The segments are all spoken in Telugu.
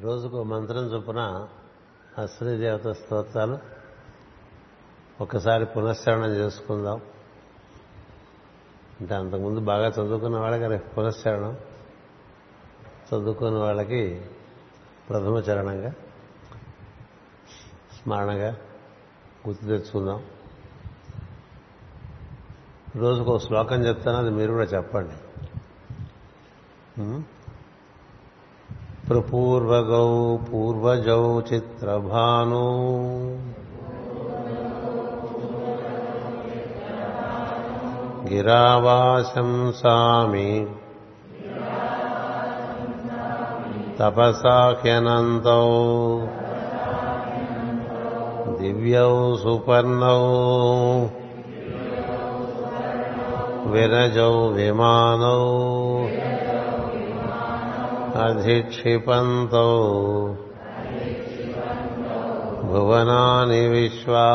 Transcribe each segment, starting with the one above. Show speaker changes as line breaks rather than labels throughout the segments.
రోజుకు మంత్రం చొప్పున అశ్వని దేవత స్తోత్రాలు ఒకసారి పునశ్చరణం చేసుకుందాం. అంటే అంతకుముందు బాగా చదువుకున్న వాళ్ళకి పునశ్చరణం. చదువుకున్న వాళ్ళకి ప్రథమ చరణంగా స్మరణగా గుర్తు తెచ్చుకుందాం. రోజుకు ఒక శ్లోకం చెప్తాను అది మీరు కూడా చెప్పండి. ప్రపూర్వగౌ పూర్వజౌ చిత్రభాను గిరావాశంసామి తపసాహ్యనంతౌ దివ్యౌ సుపర్ణౌ విరజౌ విమానౌ అధిక్షిపంతో భువనాని విశ్వా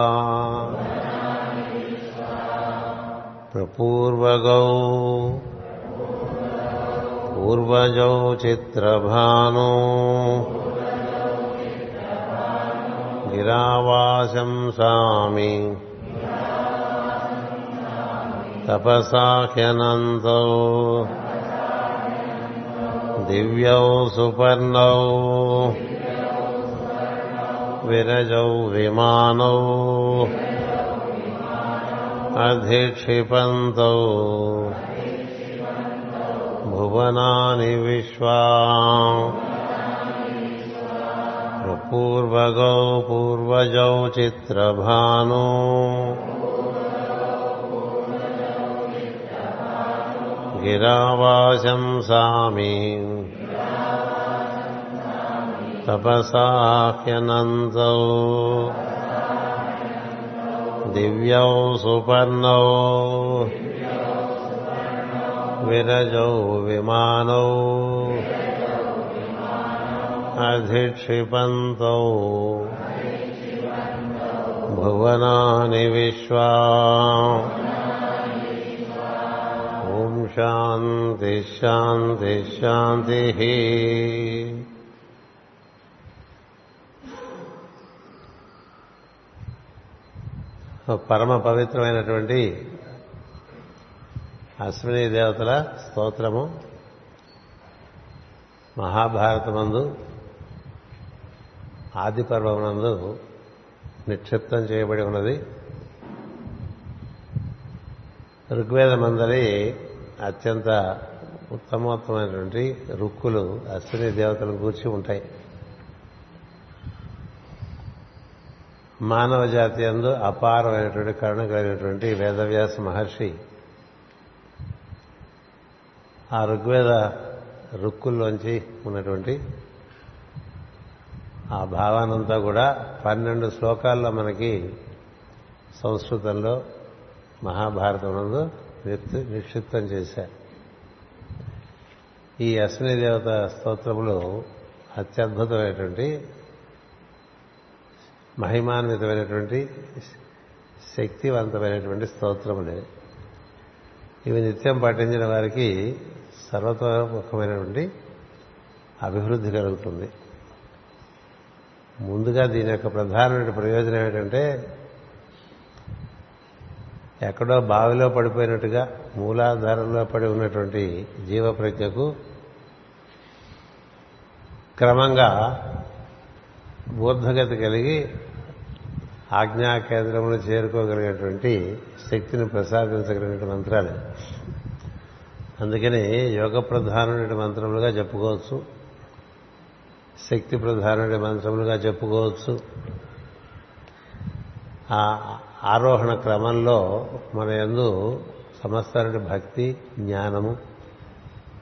ప్రపూర్వగౌ పూర్వజౌ చిత్రభాను గిరావాశంసామి తపసాహ్యనంతౌ దివ్యౌ సుపర్ణౌ విరజౌ విమానౌ అధిక్షిపంతౌ భువనాని విశ్వా పూర్వగౌ పూర్వజౌ చిత్రభాను గిరావాశంసామి తపసాహ్యనంతౌ దివ్యౌ సుపర్ణౌ విరజౌ విమానౌ అధిక్షిపంతౌ భువనాని విశ్వా ఓం శాంతి శాంతి శాంతి పరమ పవిత్రమైనటువంటి అశ్విని దేవతల స్తోత్రము మహాభారతమందు ఆది పర్వమునందు నిక్షిప్తం చేయబడి ఉన్నది. ఋగ్వేద మందలి అత్యంత ఉత్తమోత్తమైనటువంటి రుక్కులు అశ్విని దేవతలను కూర్చి ఉంటాయి. మానవ జాతి అందు అపారమైనటువంటి కరుణ కలిగినటువంటి వేదవ్యాస మహర్షి ఆ ఋగ్వేద రుక్కుల్లోంచి ఉన్నటువంటి ఆ భావానంతా కూడా పన్నెండు శ్లోకాల్లో మనకి సంస్కృతంలో మహాభారతమునందు నిక్షిప్తం చేశారు. ఈ అశ్విని దేవత స్తోత్రములు అత్యద్భుతమైనటువంటి మహిమాన్వితమైనటువంటి శక్తివంతమైనటువంటి స్తోత్రములే ఇవి నిత్యం పఠించిన వారికి సర్వతోముఖమైనటువంటి అభివృద్ధి కలుగుతుంది. ముందుగా దీని యొక్క ప్రధానమైన ప్రయోజనం ఏంటంటే ఎక్కడో బావిలో పడిపోయినట్టుగా మూలాధారంలో పడి ఉన్నటువంటి జీవప్రజ్ఞకు క్రమంగా ఊర్ధగతి కలిగి ఆజ్ఞా కేంద్రమును చేరుకోగలిగేటువంటి శక్తిని ప్రసాదించగలిగిన మంత్రాలు. అందుకని యోగ ప్రధానమైన మంత్రములుగా చెప్పుకోవచ్చు. శక్తి ప్రధానమైన మంత్రములుగా చెప్పుకోవచ్చు. ఆ ఆరోహణ క్రమంలో మన ఎందు సమస్తమైన భక్తి జ్ఞానము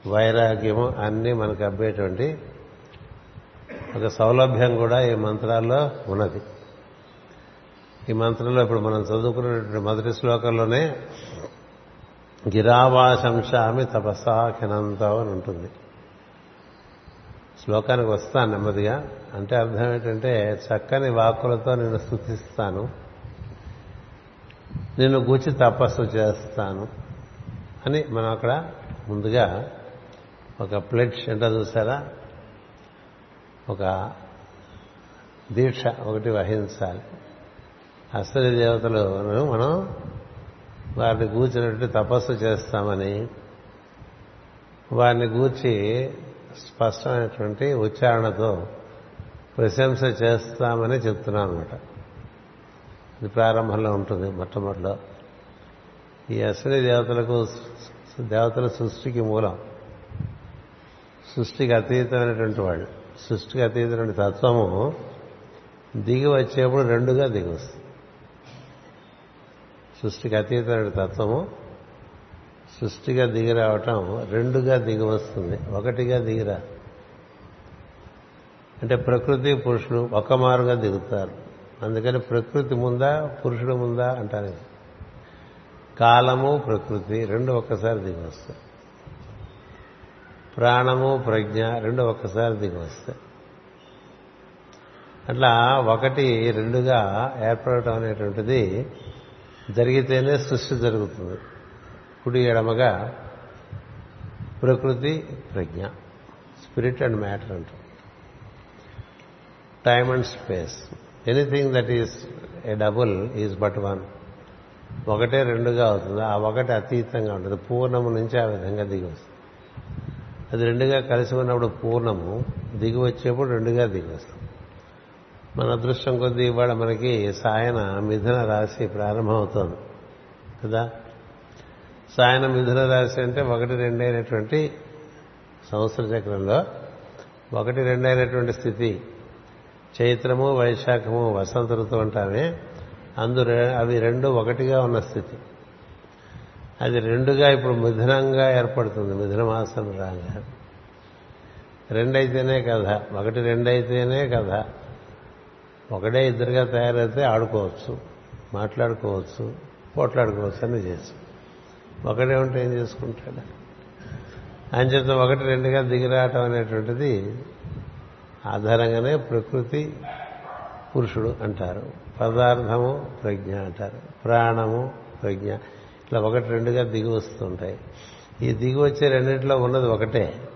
వైరాగ్యము అన్నీ మనకు అబ్బేటువంటి ఒక సౌలభ్యం కూడా ఈ మంత్రాల్లో ఉన్నది. ఈ మంత్రంలో ఇప్పుడు మనం చదువుకున్నటువంటి మొదటి శ్లోకంలోనే గిరావాశంశామి తపస్సాఖినంతం అని ఉంటుంది. శ్లోకానికి వస్తాను నెమ్మదిగా. అంటే అర్థం ఏంటంటే చక్కని వాక్కులతో నేను స్థుతిస్తాను నిన్ను గూర్చి తపస్సు చేస్తాను అని మనం అక్కడ ముందుగా ఒక ప్లెడ్జ్ ఎంత చూసారా? ఒక దీక్ష ఒకటి వహించాలి. అసలు దేవతలను మనం వారిని కూర్చున్నట్టు తపస్సు చేస్తామని. వారిని గూర్చి స్పష్టమైనటువంటి ఉచ్చారణతో ప్రశంస చేస్తామని చెప్తున్నాం అనమాట ఇది ప్రారంభంలో ఉంటుంది మొట్టమొదటిలో. ఈ అశ్విని దేవతలకు దేవతల సృష్టికి మూలం. సృష్టికి అతీతమైనటువంటి వాళ్ళు. సృష్టికి అతీతమైన తత్వము దిగి వచ్చేప్పుడు రెండుగా దిగి వస్తుంది. సృష్టికి అతీతమైన తత్వము సృష్టిగా దిగి రావటం రెండుగా దిగి వస్తుంది. ఒకటిగా దిగిరా అంటే ప్రకృతి పురుషుడు ఒక మారుగా దిగుతారు. అందుకని ప్రకృతి ముందా పురుషుడు ముందా అంటారు. కాలము ప్రకృతి రెండు ఒక్కసారి దిగి వస్తాయి. ప్రాణము ప్రజ్ఞ రెండు ఒక్కసారి దిగి వస్తాయి. అట్లా ఒకటి రెండుగా ఏర్పడటం అనేటువంటిది జరిగితేనే సృష్టి జరుగుతుంది. కుడి ఎడమగా ప్రకృతి ప్రజ్ఞ స్పిరిట్ అండ్ మ్యాటర్ అంటారు. Time and space. Anything that is a double is but one. ఒకటే రెండుగా అవుతుంది. ఆ ఒకటి అతీతంగా ఉంటుంది. పూర్ణము నుంచి ఆ విధంగా దిగి వస్తుంది. అది రెండుగా కలిసి ఉన్నప్పుడు పూర్ణము దిగి వచ్చేప్పుడు రెండుగా దిగి వస్తుంది. మన అదృష్టం కొద్దీ ఇవాళ మనకి సాయన మిథున రాశి ప్రారంభమవుతోంది. కదా? సాయన మిథున రాశి అంటే ఒకటి రెండైనటువంటి సంవత్సర చక్రంలో ఒకటి రెండైనటువంటి స్థితి. చైత్రము వైశాఖము వసంత ఋతువు అంటామే. అందు అవి రెండు ఒకటిగా ఉన్న స్థితి. అది రెండుగా ఇప్పుడు మిథునంగా ఏర్పడుతుంది. మిథున మాసం రాగా. రెండైతేనే కథ. ఒకటి రెండైతేనే కథ. ఒకటే ఇద్దరుగా తయారైతే ఆడుకోవచ్చు మాట్లాడుకోవచ్చు పోట్లాడుకోవచ్చు అని చేసి ఒకటే ఉంటే ఏం చేసుకుంటాడు? అంచేత ఒకటి రెండుగా దిగిరావటం అనేటువంటిది ఆధారంగానే ప్రకృతి పురుషుడు అంటారు. పదార్థము ప్రజ్ఞ అంటారు. ప్రాణము ప్రజ్ఞ. ఇట్లా ఒకటి రెండుగా దిగి వస్తుంటాయి. ఈ దిగి వచ్చే రెండింటిలో ఉన్నది ఒకటే.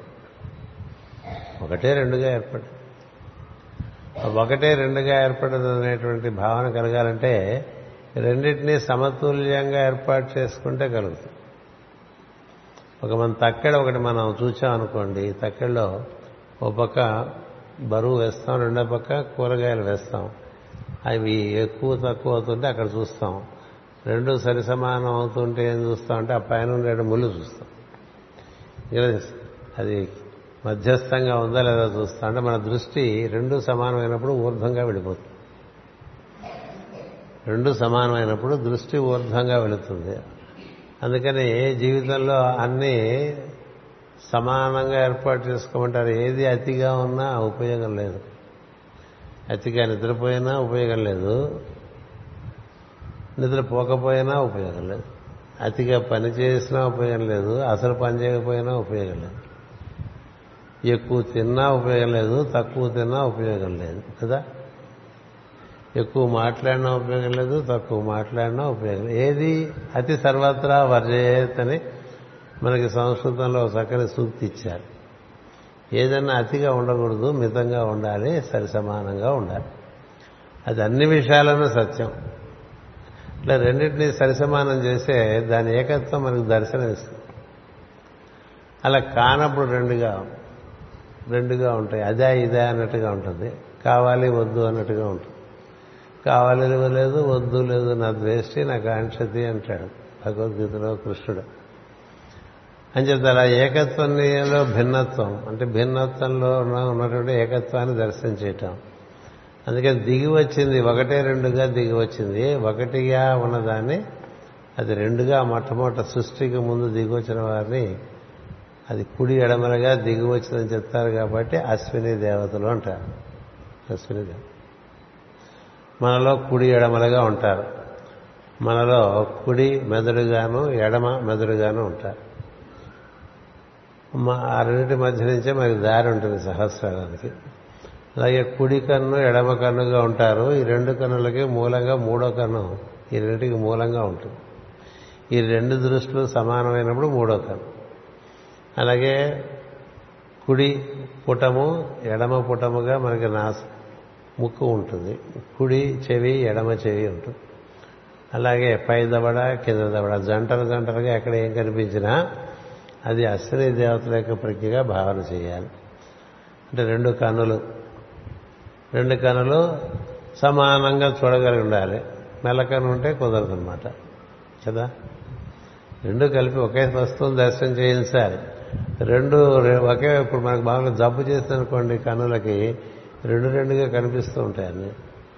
ఒకటే రెండుగా ఏర్పడి ఒకటే రెండుగా ఏర్పడదు అనేటువంటి భావన కలగాలంటే రెండింటినీ సమతుల్యంగా ఏర్పాటు చేసుకుంటే కలుగుతుంది. ఒక మన తక్కెడ ఒకటి మనం చూచామనుకోండి తక్కెడలో ఒక పక్క బరువు వేస్తాం రెండో పక్క కూరగాయలు వేస్తాం. అవి ఎక్కువ తక్కువ అవుతుంటే అక్కడ చూస్తాం. రెండు సరి సమానం అవుతుంటే ఏం చూస్తాం అంటే ఆ పైన రెండు ముళ్ళు చూస్తాం. అది మధ్యస్థంగా ఉందా లేదా చూస్తా అంటే మన దృష్టి రెండు సమానమైనప్పుడు ఊర్ధ్వంగా వెళ్ళిపోతుంది. రెండు సమానమైనప్పుడు దృష్టి ఊర్ధ్వంగా వెళుతుంది. అందుకని జీవితంలో అన్నీ సమానంగా ఏర్పాటు చేసుకోమంటారు? ఏది అతిగా ఉన్నా ఉపయోగం లేదు. అతిగా నిద్రపోయినా ఉపయోగం లేదు. నిద్రపోకపోయినా ఉపయోగం లేదు. అతిగా పని చేసినా ఉపయోగం లేదు. అసలు పని చేయకపోయినా ఉపయోగం లేదు. ఎక్కువ తిన్నా ఉపయోగం లేదు తక్కువ తిన్నా ఉపయోగం లేదు కదా? ఎక్కువ మాట్లాడినా ఉపయోగం లేదు తక్కువ మాట్లాడినా ఉపయోగం లేదు. ఏది? అతి సర్వత్రా వర్జేత్ అని మనకి సంస్కృతంలో చక్కని సూక్తి ఇచ్చారు. ఏదన్నా అతిగా ఉండకూడదు మితంగా ఉండాలి సరి సమానంగా ఉండాలి. అది అన్ని విషయాలను సత్యం. ఇట్లా రెండింటినీ సరిసమానం చేస్తే దాని ఏకత్వం మనకు దర్శనమిస్తుంది. అలా కానప్పుడు రెండుగా రెండుగా ఉంటాయి. అదే ఇదే అన్నట్టుగా ఉంటుంది. కావాలి వద్దు అన్నట్టుగా ఉంటుంది. కావాలి లేదు వద్దు లేదు నా ద్వేష్టి నా కాంక్షతి అంటాడు భగవద్గీతలో కృష్ణుడు. అంచేత అలా ఏకత్వంలో భిన్నత్వం అంటే భిన్నత్వంలో ఉన్నటువంటి ఏకత్వాన్ని దర్శనం చేయటం. అందుకే దిగి వచ్చింది ఒకటే రెండుగా దిగి వచ్చింది. ఒకటిగా ఉన్నదాన్ని అది రెండుగా మొట్టమొదట సృష్టికి ముందు దిగి వచ్చిన వారిని అది కుడి ఎడమలుగా దిగి వచ్చిందని చెప్తారు కాబట్టి అశ్విని దేవతలు అంటారు. అశ్విని దేవత మనలో కుడి ఎడమలుగా ఉంటారు. మనలో కుడి మెదడుగాను ఎడమ మెదడుగాను ఉంటారు. ఆ రెండింటి మధ్య నుంచే మనకి దారి ఉంటుంది సహస్రానికి. అలాగే కుడి కన్ను ఎడమ కన్నుగా ఉంటారు. ఈ రెండు కన్నులకి మూలంగా మూడో కన్ను ఈ రెండింటికి మూలంగా ఉంటుంది. ఈ రెండు దృష్టిలు సమానమైనప్పుడు మూడో కన్ను. అలాగే కుడి పుటము ఎడమ పుటముగా మనకి నా ముక్కు ఉంటుంది. కుడి చెవి ఎడమ చెవి ఉంటుంది. అలాగే పై దవడ కింద దవడ జంటలు జంటలుగా ఎక్కడ ఏం కనిపించినా అది అశ్విని దేవతల యొక్క ప్రజ్ఞగా భావన చేయాలి. అంటే రెండు కన్నులు రెండు కన్నులు సమానంగా చూడగలిగి ఉండాలి. మెల్లకన్ను ఉంటే కుదరదన్నమాట. కదా? రెండు కలిపి ఒకే వస్తువుని దర్శనం చేయించాలి. రెండు ఒకే ఇప్పుడు మనకు బాగా జబ్బు చేసిందనుకోండి కన్నులకి రెండు రెండుగా కనిపిస్తూ ఉంటాయి అన్నీ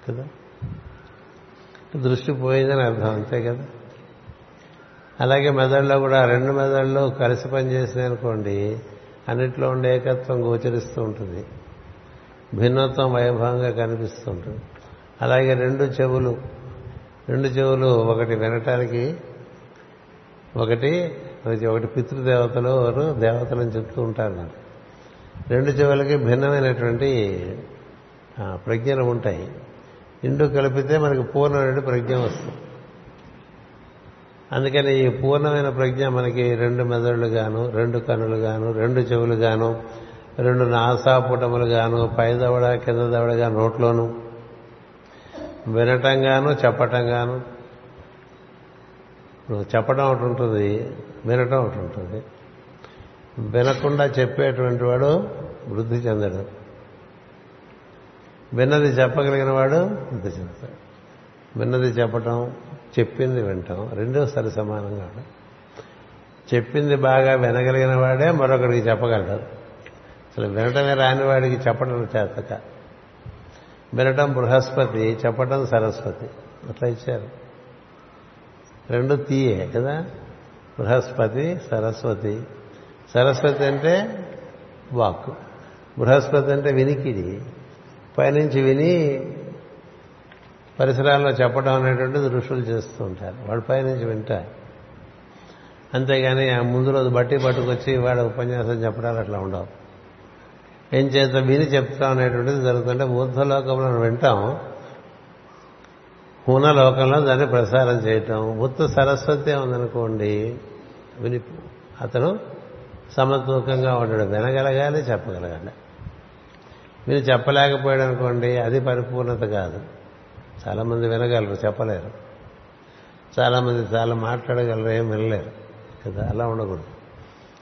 కదా? దృష్టి పోయిందని అర్థం అంతే కదా? అలాగే మెదడులో కూడా రెండు మెదళ్ళు కలిసి పనిచేసినాయి అనుకోండి అన్నిట్లో ఉండే ఏకత్వం గోచరిస్తూ ఉంటుంది. భిన్నత్వం వైభవంగా కనిపిస్తూ ఉంటుంది. అలాగే రెండు చెవులు రెండు చెవులు ఒకటి వినటానికి ఒకటి ఒకటి పితృదేవతలు వారు దేవతలను చెప్తూ ఉంటారు నాకు రెండు చెవులకి భిన్నమైనటువంటి ప్రజ్ఞలు ఉంటాయి. ఇండు కలిపితే మనకి పూర్ణమైన ప్రజ్ఞ వస్తుంది. అందుకని ఈ పూర్ణమైన ప్రజ్ఞ మనకి రెండు మెదళ్ళు గాను రెండు కనులు గాను రెండు చెవులు గాను రెండు నాసాపుటములు గాను పై దవడ కింద దవడగా నోట్లోను. వినటం గాను చెప్పటం గాను ఇప్పుడు చెప్పడం ఒకటి ఉంటుంది వినటం ఒకటి ఉంటుంది. వినకుండా చెప్పేటువంటి వాడు వృద్ధి చెందడు. విన్నది చెప్పగలిగిన వాడు వృద్ధి చెందుతాడు. విన్నది చెప్పటం చెప్పింది వింటాం రెండోసారి సమానంగా చెప్పింది బాగా వినగలిగిన వాడే మరొకరికి చెప్పగలడు. అసలు వినటమే రాని వాడికి చెప్పడం చేతక. వినటం బృహస్పతి చెప్పటం సరస్వతి. అట్లా ఇచ్చారు. రెండు తీయే కదా? బృహస్పతి సరస్వతి. సరస్వతి అంటే వాక్ బృహస్పతి అంటే వినికిడి. పైనుంచి విని పరిసరాల్లో చెప్పడం అనేటువంటిది ఋషులు చేస్తూ ఉంటారు. వాడు పైనుంచి వింటారు. అంతేగాని ఆ ముందు రోజు బట్టి పట్టుకొచ్చి వాడు ఉపన్యాసం చెప్పడాలు అట్లా ఉండవు. ఏం చేత విని చెప్తాం అనేటువంటిది జరుగుతుంటే ఊర్ధ్వలోకంలో మనం వింటాం హూన లోకంలో దాన్ని ప్రసారం చేయటం. ఉత్త సరస్వతి ఉందనుకోండి విని అతను సమతూకంగా ఉండడు వినగలగాలి చెప్పగలగాలి. మీరు చెప్పలేకపోయాడు అనుకోండి అది పరిపూర్ణత కాదు. చాలామంది వినగలరు చెప్పలేరు. చాలామంది చాలా మాట్లాడగలరు ఏం వినలేరు. కదా అలా ఉండకూడదు.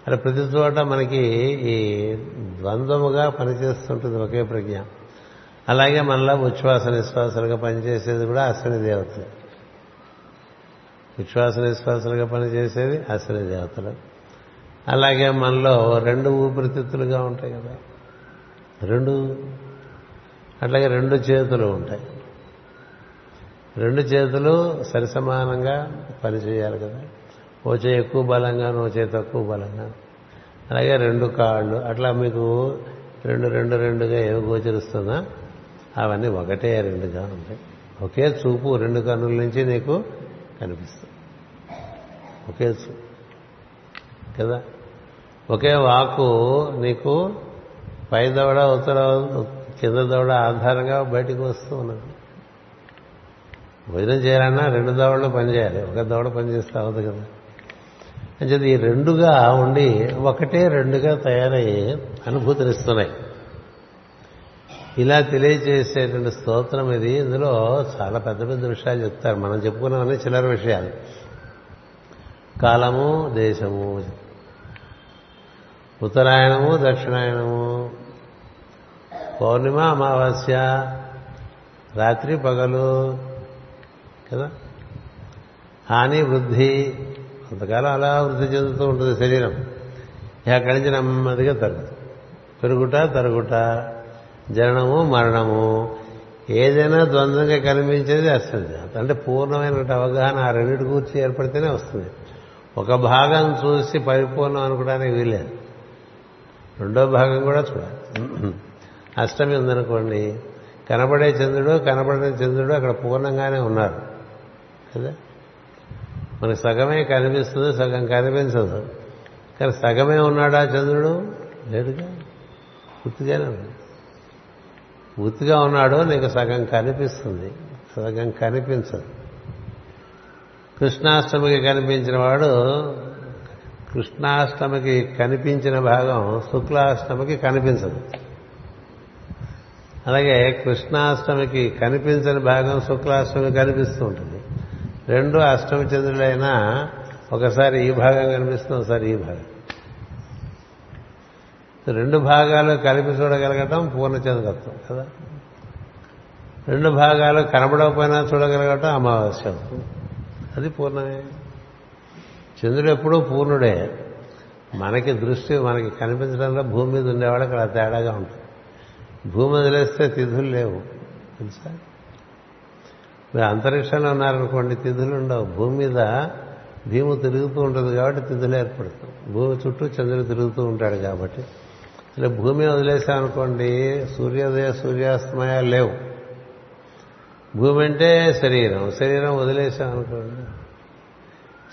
అలా ప్రతి చోట మనకి ఈ ద్వంద్వముగా పనిచేస్తుంటుంది ఒకే ప్రజ్ఞ. అలాగే మనలో ఉచ్ఛ్వాస నిశ్వాసాలుగా పనిచేసేది కూడా అశ్విని దేవతలు. ఉచ్ఛ్వాస నిశ్వాసాలుగా పనిచేసేది అశ్విని దేవతలు. అలాగే మనలో రెండు ఊపిరితిత్తులుగా ఉంటాయి కదా. రెండు అట్లాగే రెండు చేతులు ఉంటాయి. రెండు చేతులు సరిసమానంగా పనిచేయాలి కదా. ఓ చేయి ఎక్కువ బలంగా ఓ చేయి తక్కువ బలంగా. అలాగే రెండు కాళ్ళు అట్లా మీకు రెండు రెండు రెండుగా ఏమి గోచరిస్తుందా? అవన్నీ ఒకటే రెండుగా ఉంటాయి ఒకే చూపు రెండు కన్నుల నుంచి నీకు కనిపిస్తుంది. ఒకే చూపు కదా? ఒకే వాకు నీకు పై దవడ ఉత్తర కింద దవడ ఆధారంగా బయటికి వస్తూ ఉన్నది. భోజనం చేయాలన్నా రెండు దవడలు పనిచేయాలి ఒక దవడ పనిచేస్తే అవ్వదు కదా? అంచేది ఈ రెండుగా ఉండి ఒకటే రెండుగా తయారయ్యి అనుభూతినిస్తున్నాయి ఇలా తెలియజేసేటువంటి స్తోత్రం ఇది. ఇందులో చాలా పెద్ద పెద్ద విషయాలు చెప్తారు. మనం చెప్పుకున్నామని చిల్లర విషయాలు. కాలము దేశము. ఉత్తరాయణము దక్షిణాయనము. పౌర్ణిమ అమావాస్య. రాత్రి పగలు. కదా? హాని వృద్ధి. కొంతకాలం అలా వృద్ధి చెందుతూ ఉంటుంది శరీరం. ఇక అక్కడి నుంచి నెమ్మదిగా తరుగుతుంది. పెరుగుట తరుగుట. జననము మరణము ఏదైనా ద్వంద్వంగా కనిపించేది అసలు అంటే పూర్ణమైన అవగాహన ఆ రెండింటి గురించి ఏర్పడితేనే వస్తుంది. ఒక భాగం చూసి పరిపూర్ణం అనుకోవడానికి వీలేదు రెండో భాగం కూడా చూడాలి. అష్టమి ఉందనుకోండి కనబడే చంద్రుడు కనబడని చంద్రుడు అక్కడ పూర్ణంగానే ఉన్నారు. కదా? మనకు సగమే కనిపిస్తుంది సగం కనిపించదు. కానీ సగమే ఉన్నాడా చంద్రుడు? లేదుగా గుర్తుగానే పూర్తిగా ఉన్నాడో నీకు సగం కనిపిస్తుంది. సగం కనిపించదు. కృష్ణాష్టమికి కనిపించిన వాడు కృష్ణాష్టమికి కనిపించిన భాగం శుక్లాష్టమికి కనిపించదు. అలాగే కృష్ణాష్టమికి కనిపించని భాగం శుక్లాష్టమి కనిపిస్తూ ఉంటుంది. రెండు అష్టమి చంద్రులైనా ఒకసారి ఈ భాగం కనిపిస్తుంది ఒకసారి ఈ భాగం. రెండు భాగాలు కలిపి చూడగలగటం పూర్ణచంద్రత్వం కదా? రెండు భాగాలు కనబడకపోయినా చూడగలగటం అమావాస్య. అది పూర్ణమే. చంద్రుడు ఎప్పుడూ పూర్ణుడే. మనకి దృష్టి మనకి కనిపించడంలో భూమి మీద ఉండేవాడు అక్కడ తేడాగా ఉంటుంది. భూమి వదిలేస్తే తిథులు లేవు. తెలుసా? మీరు అంతరిక్షంలో ఉన్నారనుకోండి తిథులు ఉండవు. భూమి మీద భీము తిరుగుతూ ఉంటుంది కాబట్టి తిథులు ఏర్పడుతుంది భూమి చుట్టూ చంద్రుడు తిరుగుతూ ఉంటాడు కాబట్టి ఇలా భూమి వదిలేసామనుకోండి సూర్యోదయ సూర్యాస్తమయాలు లేవు. భూమి అంటే శరీరం. శరీరం వదిలేసామనుకోండి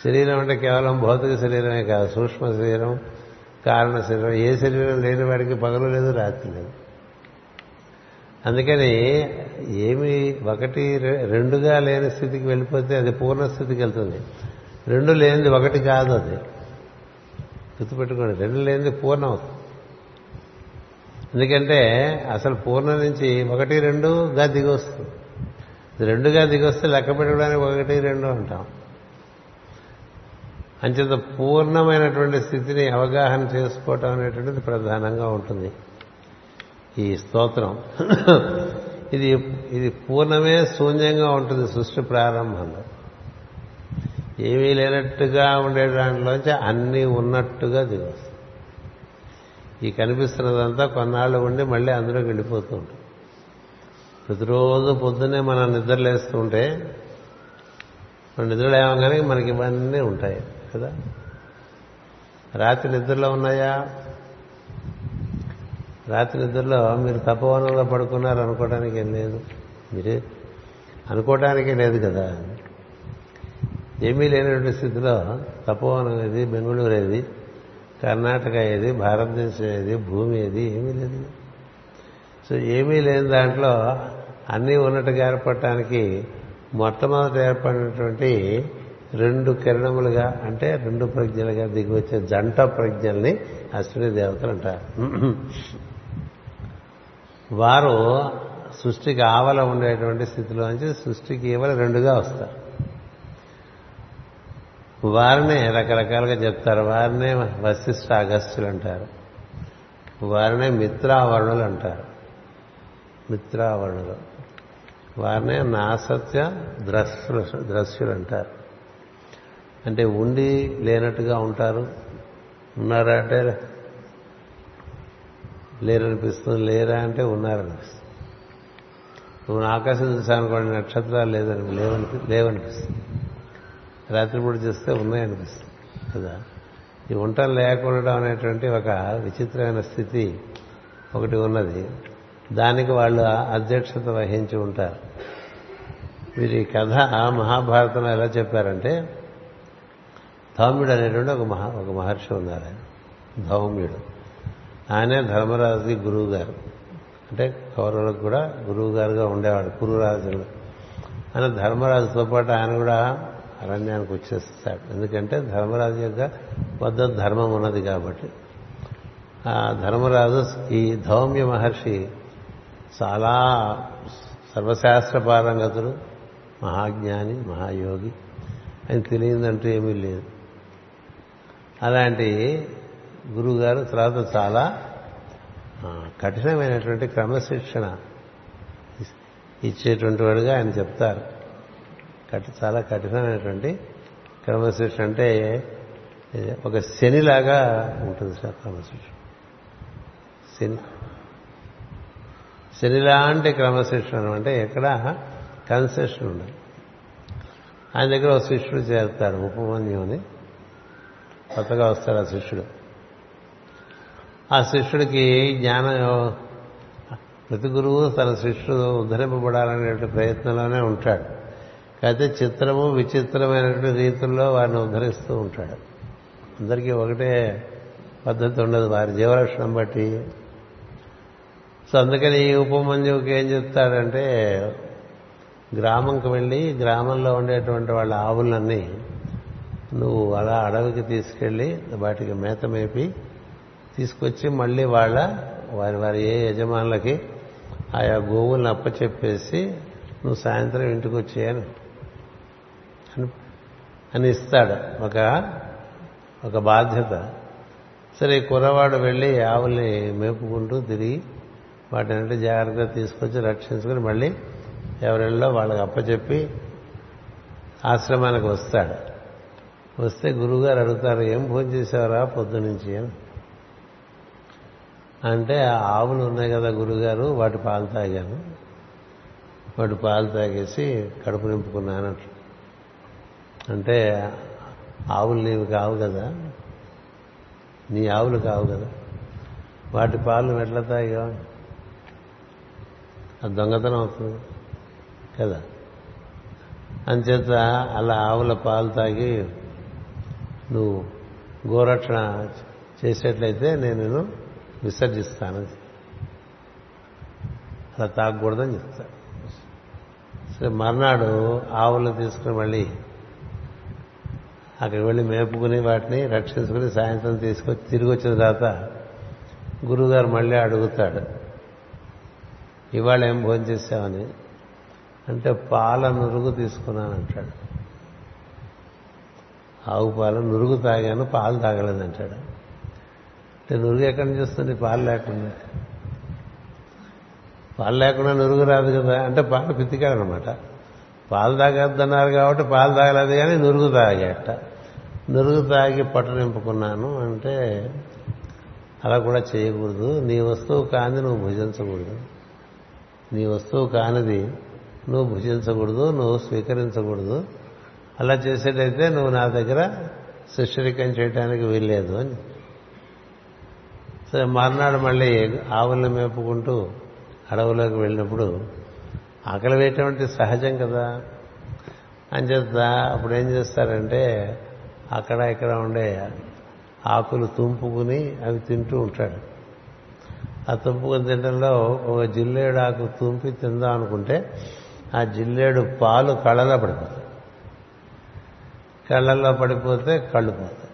శరీరం అంటే కేవలం భౌతిక శరీరమే కాదు సూక్ష్మ శరీరం కారణ శరీరం. ఏ శరీరం లేని వాడికి పగలు లేదు రాత్రి లేదు. అందుకని ఏమి ఒకటి రెండుగా లేని స్థితికి వెళ్ళిపోతే అది పూర్ణ స్థితికి వెళ్తుంది. రెండు లేనిది ఒకటి కాదు అది. గుర్తుపెట్టుకోండి రెండు లేనిది పూర్ణం అవుతుంది ఎందుకంటే అసలు పూర్ణ నుంచి ఒకటి రెండుగా దిగొస్తుంది. రెండుగా దిగొస్తే లెక్క పెట్టడానికి ఒకటి రెండు అంటాం. అంచేత పూర్ణమైనటువంటి స్థితిని అవగాహన చేసుకోవటం అనేటువంటిది ప్రధానంగా ఉంటుంది. ఈ స్తోత్రం. ఇది ఇది పూర్ణమే శూన్యంగా ఉంటుంది సృష్టి ప్రారంభంలో. ఏమీ లేనట్టుగా ఉండే దాంట్లోంచి అన్నీ ఉన్నట్టుగా దిగొస్తుంది. ఈ కనిపిస్తున్నదంతా కొన్నాళ్ళు ఉండి మళ్ళీ అందులోకి వెళ్ళిపోతూ ఉంటుంది ప్రతిరోజు పొద్దున్నే మనం నిద్రలేస్తూ ఉంటే మన నిద్రలు ఏమగానే మనకి ఇవన్నీ ఉంటాయి కదా? రాత్రి నిద్రలో ఉన్నాయా? రాత్రి నిద్రలో మీరు తపోవనంలో పడుకున్నారు అనుకోవడానికి ఏం లేదు. మీరే అనుకోవటానికి లేదు కదా? ఏమీ లేనటువంటి స్థితిలో తపోవనం ఏది బెంగళూరు ఏది కర్ణాటక ఏది భారతదేశం ఏది భూమి ఏది ఏమీ లేదు. సో ఏమీ లేని దాంట్లో అన్నీ ఉన్నట్టుగా ఏర్పడటానికి మొట్టమొదట ఏర్పడినటువంటి రెండు కిరణములుగా అంటే రెండు ప్రజ్ఞలుగా దిగి వచ్చే జంట ప్రజ్ఞల్ని అశ్విని దేవతలు అంటారు. వారు సృష్టికి ఆవల ఉండేటువంటి స్థితిలోంచి సృష్టికి ఈవల రెండుగా వస్తారు. వారినే రకరకాలుగా చెప్తారు. వారినే వశిష్ఠ అగస్త్యులు అంటారు. వారినే మిత్రావరుణులు అంటారు. మిత్రావరుణులు. వారినే నాసత్య ద్రశ్యులు ద్రశ్యులు అంటారు. అంటే ఉండి లేనట్టుగా ఉంటారు. ఉన్నారా అంటే లేరనిపిస్తుంది. లేరా అంటే ఉన్నారనిపిస్తుంది. నువ్వు ఆకాశం చూసానుకోండి నక్షత్రాలు లేదని లేవనిపి లేవనిపిస్తుంది. రాత్రిపూట చూస్తే ఉన్నాయనిపిస్తుంది కదా? ఈ ఉండటం లేకుండా అనేటువంటి ఒక విచిత్రమైన స్థితి ఒకటి ఉన్నది. దానికి వాళ్ళు అధ్యక్షత వహించి ఉంటారు. వీరి కథ మహాభారతంలో ఎలా చెప్పారంటే ధౌమ్యుడు అనేటువంటి ఒక మహా ఒక మహర్షి ఉన్నారు ఆయన. ధౌమ్యుడు. ఆయనే ధర్మరాజుకి గురువు గారు అంటే కౌరవులకు కూడా గురువు గారుగా ఉండేవాడు కురురాజులు. ఆయన ధర్మరాజుతో పాటు ఆయన కూడా అరణ్యానికి వచ్చేస్తాడు. ఎందుకంటే ధర్మరాజు యొక్క వద్ద ధర్మం ఉన్నది కాబట్టి. ఆ ధర్మరాజు ఈ ధౌమ్య మహర్షి చాలా సర్వశాస్త్ర పారంగతుడు మహాజ్ఞాని మహాయోగి. ఆయన తెలియదంటూ ఏమీ లేదు. అలాంటి గురువుగారు తర్వాత చాలా కఠినమైనటువంటి క్రమశిక్షణ ఇచ్చేటువంటి వాడుగా ఆయన చెప్తారు. చాలా కఠినమైనటువంటి క్రమశిక్షణ అంటే ఒక శనిలాగా ఉంటుంది సార్ క్రమశిక్షణ శని శనిలాంటి క్రమశిక్షణ అంటే ఎక్కడ కన్సెషన్ ఉండదు. ఆయన దగ్గర ఒక శిష్యుడు చేరుతాడు ఉపమన్యు అని. కొత్తగా వస్తాడు ఆ శిష్యుడు. ఆ శిష్యుడికి జ్ఞానం ప్రతి గురువు తన శిష్యుడు ఉద్ధరింపబడాలనే ప్రయత్నంలోనే ఉంటాడు. అయితే చిత్రము విచిత్రమైనటువంటి రీతుల్లో వారిని ఉద్ధరిస్తూ ఉంటాడు. అందరికీ ఒకటే పద్ధతి ఉండదు. వారి జీవలక్షణం బట్టి. సో అందుకని ఈ ఉపమంజువుకి ఏం చెప్తాడంటే గ్రామంకి వెళ్ళి గ్రామంలో ఉండేటువంటి వాళ్ళ ఆవులన్నీ నువ్వు అలా అడవికి తీసుకెళ్ళి వాటికి మేత మేపి తీసుకొచ్చి మళ్ళీ వాళ్ళ వారి వారి ఏ యజమానులకి ఆయా గోవులను అప్పచెప్పేసి నువ్వు సాయంత్రం ఇంటికి వచ్చేయను అని ఇస్తాడు. ఒక ఒక బాధ్యత. సరే కుర్రవాడు వెళ్ళి ఆవుల్ని మేపుకుంటూ తిరిగి వాటిని జాగ్రత్తగా తీసుకొచ్చి రక్షించుకుని మళ్ళీ ఎవరిళ్ళో వాళ్ళకి అప్పచెప్పి ఆశ్రమానికి వస్తాడు. వస్తే గురువుగారు అడుగుతారు ఏం భోజనం చేసేవారా పొద్దు నుంచి అని. అంటే ఆ ఆవులు ఉన్నాయి కదా గురుగారు వాటి పాలు తాగాను. వాటి పాలు తాగేసి కడుపు నింపుకున్నాను అంటే ఆవులు నీవు కావు కదా. నీ ఆవులు కావు కదా. వాటి పాలు ఎట్లా తాగావు అది దొంగతనం అవుతుంది కదా. అంచేత అలా ఆవుల పాలు తాగి నువ్వు గోరక్షణ చేసేట్లయితే నేను నేను విసర్జిస్తాను అలా తాగకూడదని చెప్తాను సరే మర్నాడు ఆవులు తీసుకుని మళ్ళీ అక్కడికి వెళ్ళి మేపుకుని వాటిని రక్షించుకుని సాయంత్రం తీసుకొచ్చి తిరిగి వచ్చిన తర్వాత గురువుగారు మళ్ళీ అడుగుతాడు ఇవాళ ఏం భోజనం చేసావని? అంటే పాల నురుగు తీసుకున్నాను అంటాడు ఆవు పాలు నురుగు తాగాను పాలు తాగలేదంటాడు. అంటే నురుగు ఎక్కడి నుంచి వస్తుంది? పాలు లేకుండా. పాలు లేకుండా నురుగు రాదు కదా. అంటే పాలు పితికాడనమాట. పాలు తాగద్దన్నారు కాబట్టి పాలు తాగలేదు కానీ నురుగు తాగేట. నురుగు తాగి పట్టు నింపుకున్నాను అంటే అలా కూడా చేయకూడదు. నీ వస్తువు కాని నువ్వు భుజించకూడదు. నీ వస్తువు కానిది నువ్వు భుజించకూడదు నువ్వు స్వీకరించకూడదు. అలా చేసేటైతే నువ్వు నా దగ్గర శిష్యరికం చేయడానికి వీల్లేదు అని. సరే మర్నాడు మళ్ళీ ఆవుల్ని మేపుకుంటూ అడవులోకి వెళ్ళినప్పుడు ఆకలి వేయటం సహజం కదా. అని చేత అప్పుడు ఏం చేస్తారంటే అక్కడ ఇక్కడ ఉండే ఆకులు తుంపుకుని అవి తింటూ ఉంటాడు. ఆ తుంపుకుని తినడంలో ఒక జిల్లేడు ఆకు తుంపి తిందాం అనుకుంటే ఆ జిల్లేడు పాలు కళ్ళలో పడిపోతాయి. కళ్ళల్లో పడిపోతే కళ్ళు పోతాయి.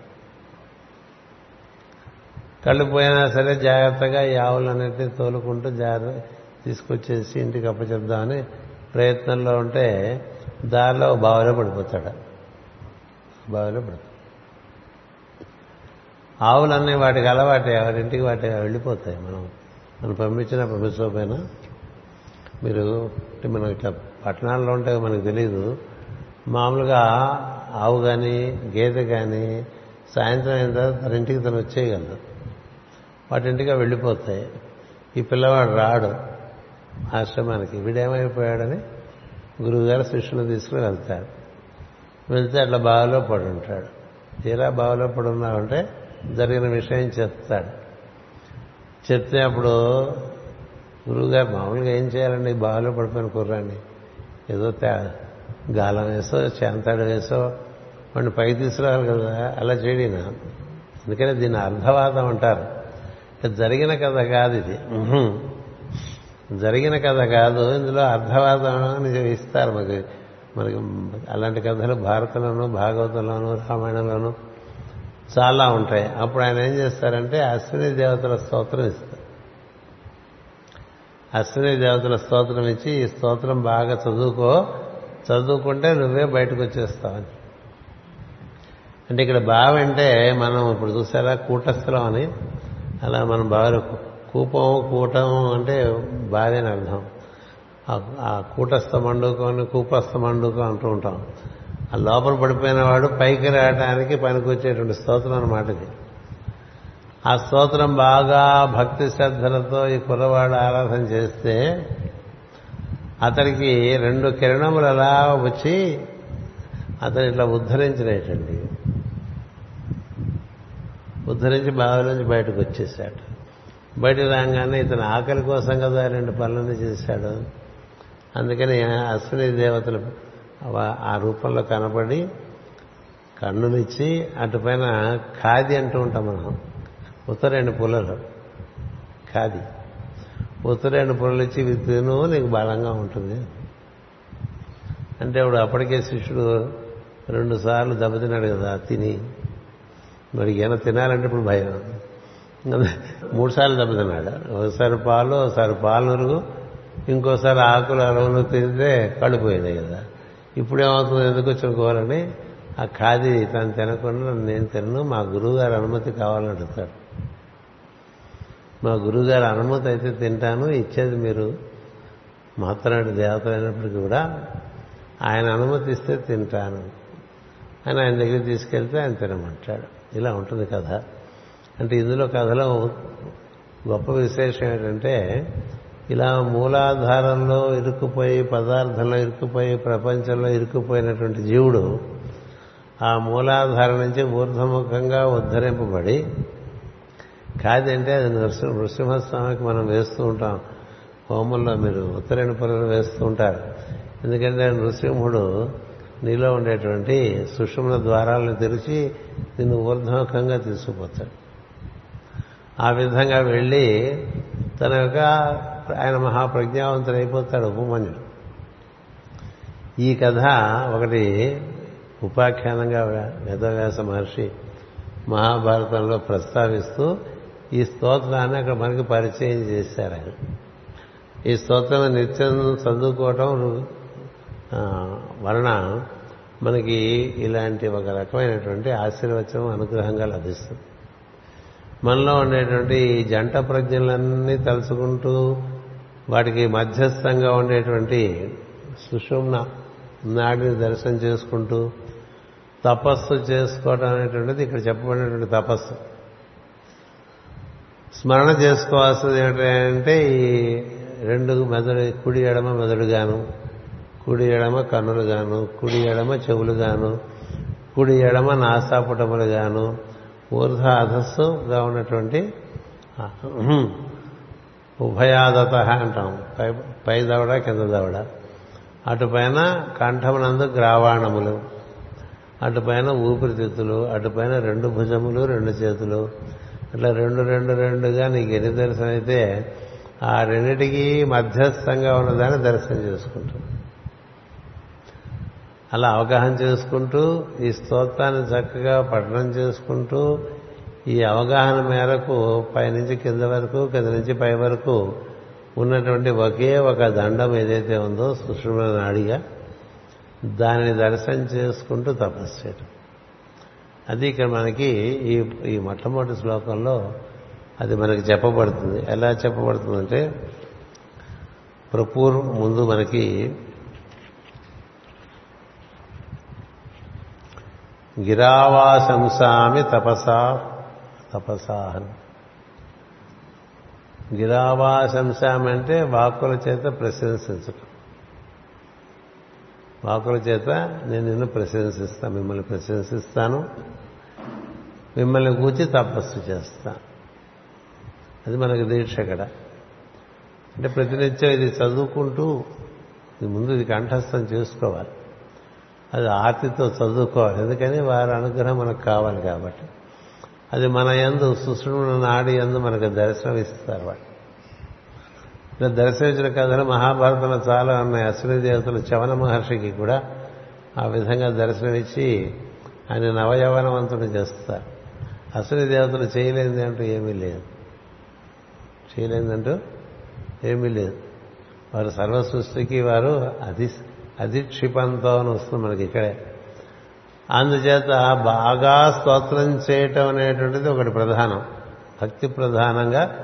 కళ్ళు పోయినా సరే జాగ్రత్తగా ఈ ఆవులన్నిటినీ తోలుకుంటూ జాగ్రత్త తీసుకొచ్చేసి ఇంటికి అప్పచెప్దామని ప్రయత్నంలో ఉంటే దారిలో బావిలో పడిపోతాడు. బావిలో పడిపోతాడు. ఆవులన్నీ వాటికి అలవాటే ఎవరింటికి వాటి వెళ్ళిపోతాయి. మనం మనం పంపించినా పంపించకపోయినా మీరు మనం ఇట్లా పట్టణాల్లో ఉంటే మనకు తెలియదు మామూలుగా ఆవు కానీ గేదె కానీ సాయంత్రం అయిన తర్వాత తన ఇంటికి తను వచ్చేయగలదు. వాటింటిగా వెళ్ళిపోతాయి. ఈ పిల్లవాడు రాడు. ఆశ్రమానికి. వీడేమైపోయాడని గురువుగారు శిష్యుని తీసుకుని వెళ్తాడు వెళ్తే అట్లా బావిలో పడి ఉంటాడు తీరా బావిలో పడి ఉన్నామంటే జరిగిన విషయం చెప్తాడు. చెప్తే అప్పుడు గురువుగారు మామూలుగా ఏం చేయాలండి? బావిలో పడిపోయిన కుర్రాన్ని. ఏదో తే గాలం వేసో చేంతాడు వేసో వాడిని పైకి తీసుకురావాలి కదా అలా చేయడిన? అందుకనే దీన్ని అర్ధవాదం అంటారు. జరిగిన కథ కాదు ఇది. జరిగిన కథ కాదు ఇందులో అర్థవాదం అని ఇస్తారు మనకి మనకి అలాంటి కథలు భారతంలోను భాగవతంలోను రామాయణంలోను చాలా ఉంటాయి. అప్పుడు ఆయన ఏం చేస్తారంటే అశ్విని దేవతల స్తోత్రం ఇస్తారు. అశ్విని దేవతల స్తోత్రం ఇచ్చి ఈ స్తోత్రం బాగా చదువుకో చదువుకుంటే నువ్వే బయటకు వచ్చేస్తావని అంటే ఇక్కడ బావి మనం ఇప్పుడు చూసారా కూటస్థలం అని. అలా మనం బావి కూపం కూటం అంటే బావి అని అర్థం. ఆ కూటస్థ మండుకం కూపస్థ మండుకం అంటూ ఉంటాం. ఆ లోపల పడిపోయిన వాడు పైకి రావడానికి పనికొచ్చేటువంటి స్తోత్రం అన్నమాట ఇది. ఆ స్తోత్రం బాగా భక్తి శ్రద్ధలతో ఈ కుర్రవాడు ఆరాధన చేస్తే అతడికి రెండు కిరణములు అలా వచ్చి అతను ఇట్లా ఉద్ధరించినట్టండి ఉద్ధరించి బావిలోంచి బయటకు వచ్చేసాడు. బయట రాగానే ఇతను ఆకలి కోసం కదా రెండు పనులన్నీ చేశాడు. అందుకని అశ్విని దేవతలు ఆ రూపంలో కనపడి కన్నునిచ్చి అటుపైన ఖాది అంటూ ఉంటాం మనం. ఉత్తరేణి పుల్లలు. ఖాది. ఉత్తరేణి పుల్లలు ఇచ్చి ఇవి తిను నీకు బలంగా ఉంటుంది. అంటే ఇప్పుడు అప్పటికే శిష్యుడు రెండు సార్లు దెబ్బతిన్నాడు కదా తిని. మరి ఏమైనా తినాలంటే ఇప్పుడు భయం. మూడుసార్లు దెబ్బతిన్నాడు ఒకసారి పాలు ఒకసారి పాలు నురుగు ఇంకోసారి ఆకులు అరవలు తింటే కడిపోయింది కదా. ఇప్పుడు ఏమవుతుంది? ఎందుకు వచ్చిన కూరని ఆ ఖాదీ తను తినకుండా నేను తినను మా గురువుగారు అనుమతి కావాలని అడుగుతాడు మా గురువు గారి అనుమతి అయితే తింటాను ఇచ్చేది మీరు మాత్రనాటి దేవత అయినప్పటికీ కూడా ఆయన అనుమతి ఇస్తే తింటాను. అని ఆయన దగ్గర తీసుకెళ్తే ఆయన తినమంటాడు. ఇలా ఉంటుంది కదా అంటే ఇందులో కథలో గొప్ప విశేషం ఏంటంటే ఇలా మూలాధారంలో ఇరుక్కుపోయి పదార్థంలో ఇరుక్కుపోయి ప్రపంచంలో ఇరుక్కుపోయినటువంటి జీవుడు ఆ మూలాధారం నుంచి ఊర్ధముఖంగా ఉద్ధరింపబడి కాదంటే అది నృసింహ నృసింహస్వామికి మనం వేస్తూ ఉంటాం. హోమంలో మీరు ఉత్తరాయణ పొరలు వేస్తూ ఉంటారు. ఎందుకంటే నృసింహుడు నీలో ఉండేటువంటి సుషుమ్న ద్వారాలను తెరిచి నిన్ను ఊర్ధముఖంగా తీసుకుపోతాడు. ఆ విధంగా వెళ్ళి తన యొక్క ఆయన మహాప్రజ్ఞావంతుడైపోతాడు ఉపమన్యుడు. ఈ కథ ఒకటి ఉపాఖ్యానంగా వేదవ్యాస మహర్షి మహాభారతంలో ప్రస్తావిస్తూ ఈ స్తోత్రాన్ని అక్కడ మనకి పరిచయం చేశారు ఆయన. ఈ స్తోత్రం నిత్యం చదువుకోవటం వలన మనకి ఇలాంటి ఒక రకమైనటువంటి ఆశీర్వచనం అనుగ్రహంగా లభిస్తుంది. మనలో ఉండేటువంటి ఈ జంట ప్రజ్ఞలన్నీ తలుచుకుంటూ వాటికి మధ్యస్థంగా ఉండేటువంటి సుషుమ్న నాడిని దర్శనం చేసుకుంటూ తపస్సు చేసుకోవడం అనేటువంటిది ఇక్కడ చెప్పబడినటువంటి తపస్సు. స్మరణ చేసుకోవాల్సింది ఏంటంటే ఈ రెండు మెదడు కుడి ఎడమ మెదడుగాను కుడి ఎడమ కన్నులుగాను కుడి ఎడమ చెవులుగాను కుడి ఎడమ నాసాపుటములుగాను ఊర్ధ అధస్సుగా ఉన్నటువంటి ఉభయాదత అంటాం. పై పై దవడ కింద దవడ. అటుపైన కంఠమునందు గ్రావాణములు అటుపైన ఊపిరితిత్తులు అటుపైన రెండు భుజములు రెండు చేతులు. ఇట్లా రెండు రెండు రెండుగా నీకు ఎన్ని దర్శనం అయితే ఆ రెండిటికి మధ్యస్థంగా ఉన్నదాన్ని దర్శనం చేసుకుంటాం. అలా అవగాహన చేసుకుంటూ ఈ స్తోత్రాన్ని చక్కగా పఠనం చేసుకుంటూ ఈ అవగాహన మేరకు పైనుంచి కింద వరకు కింద నుంచి పై వరకు ఉన్నటువంటి ఒకే ఒక దండం ఏదైతే ఉందో సుషుమ్న నాడిగా దానిని దర్శనం చేసుకుంటూ తపస్సు చేయడం అది ఇక్కడ మనకి ఈ ఈ మొట్టమొదటి శ్లోకంలో అది మనకి చెప్పబడుతుంది. ఎలా చెప్పబడుతుందంటే ప్రపూర్ ముందు మనకి గిరావాశంసామి తపసా తపసాహన్ గిరావాశంసామి అంటే వాక్కుల చేత ప్రశంసించటం. వాకుల చేత నేను నిన్ను ప్రశంసిస్తాను మిమ్మల్ని ప్రశంసిస్తాను. మిమ్మల్ని కూర్చి తపస్సు చేస్తాను అది మనకి దీక్ష అక్కడ అంటే ప్రతినిత్యం ఇది చదువుకుంటూ ముందు ఇది కంఠస్థం చేసుకోవాలి. అది ఆర్తితో చదువుకోవాలి. ఎందుకని? వారి అనుగ్రహం మనకు కావాలి కాబట్టి. అది మన ఎందు సుశ్రుణ నాడి ఎందు మనకు దర్శనం ఇస్తారు వాళ్ళు. ఇలా దర్శనించిన కథలు మహాభారతంలో చాలా ఉన్నాయి. అశ్విని దేవతలు చవన మహర్షికి కూడా ఆ విధంగా దర్శనమిచ్చి ఆయన నవయవనవంతుడు చేస్తారు. అశ్విని దేవతలు చేయలేనిది అంటూ ఏమీ లేదు. చేయలేదంటూ ఏమీ లేదు. వారు సర్వ సృష్టికి వారు అధి అది క్షిపంతో అని వస్తుంది మనకి ఇక్కడే. అందుచేత బాగా స్తోత్రం చేయటం అనేటువంటిది ఒకటి ప్రధానం. భక్తి ప్రధానంగా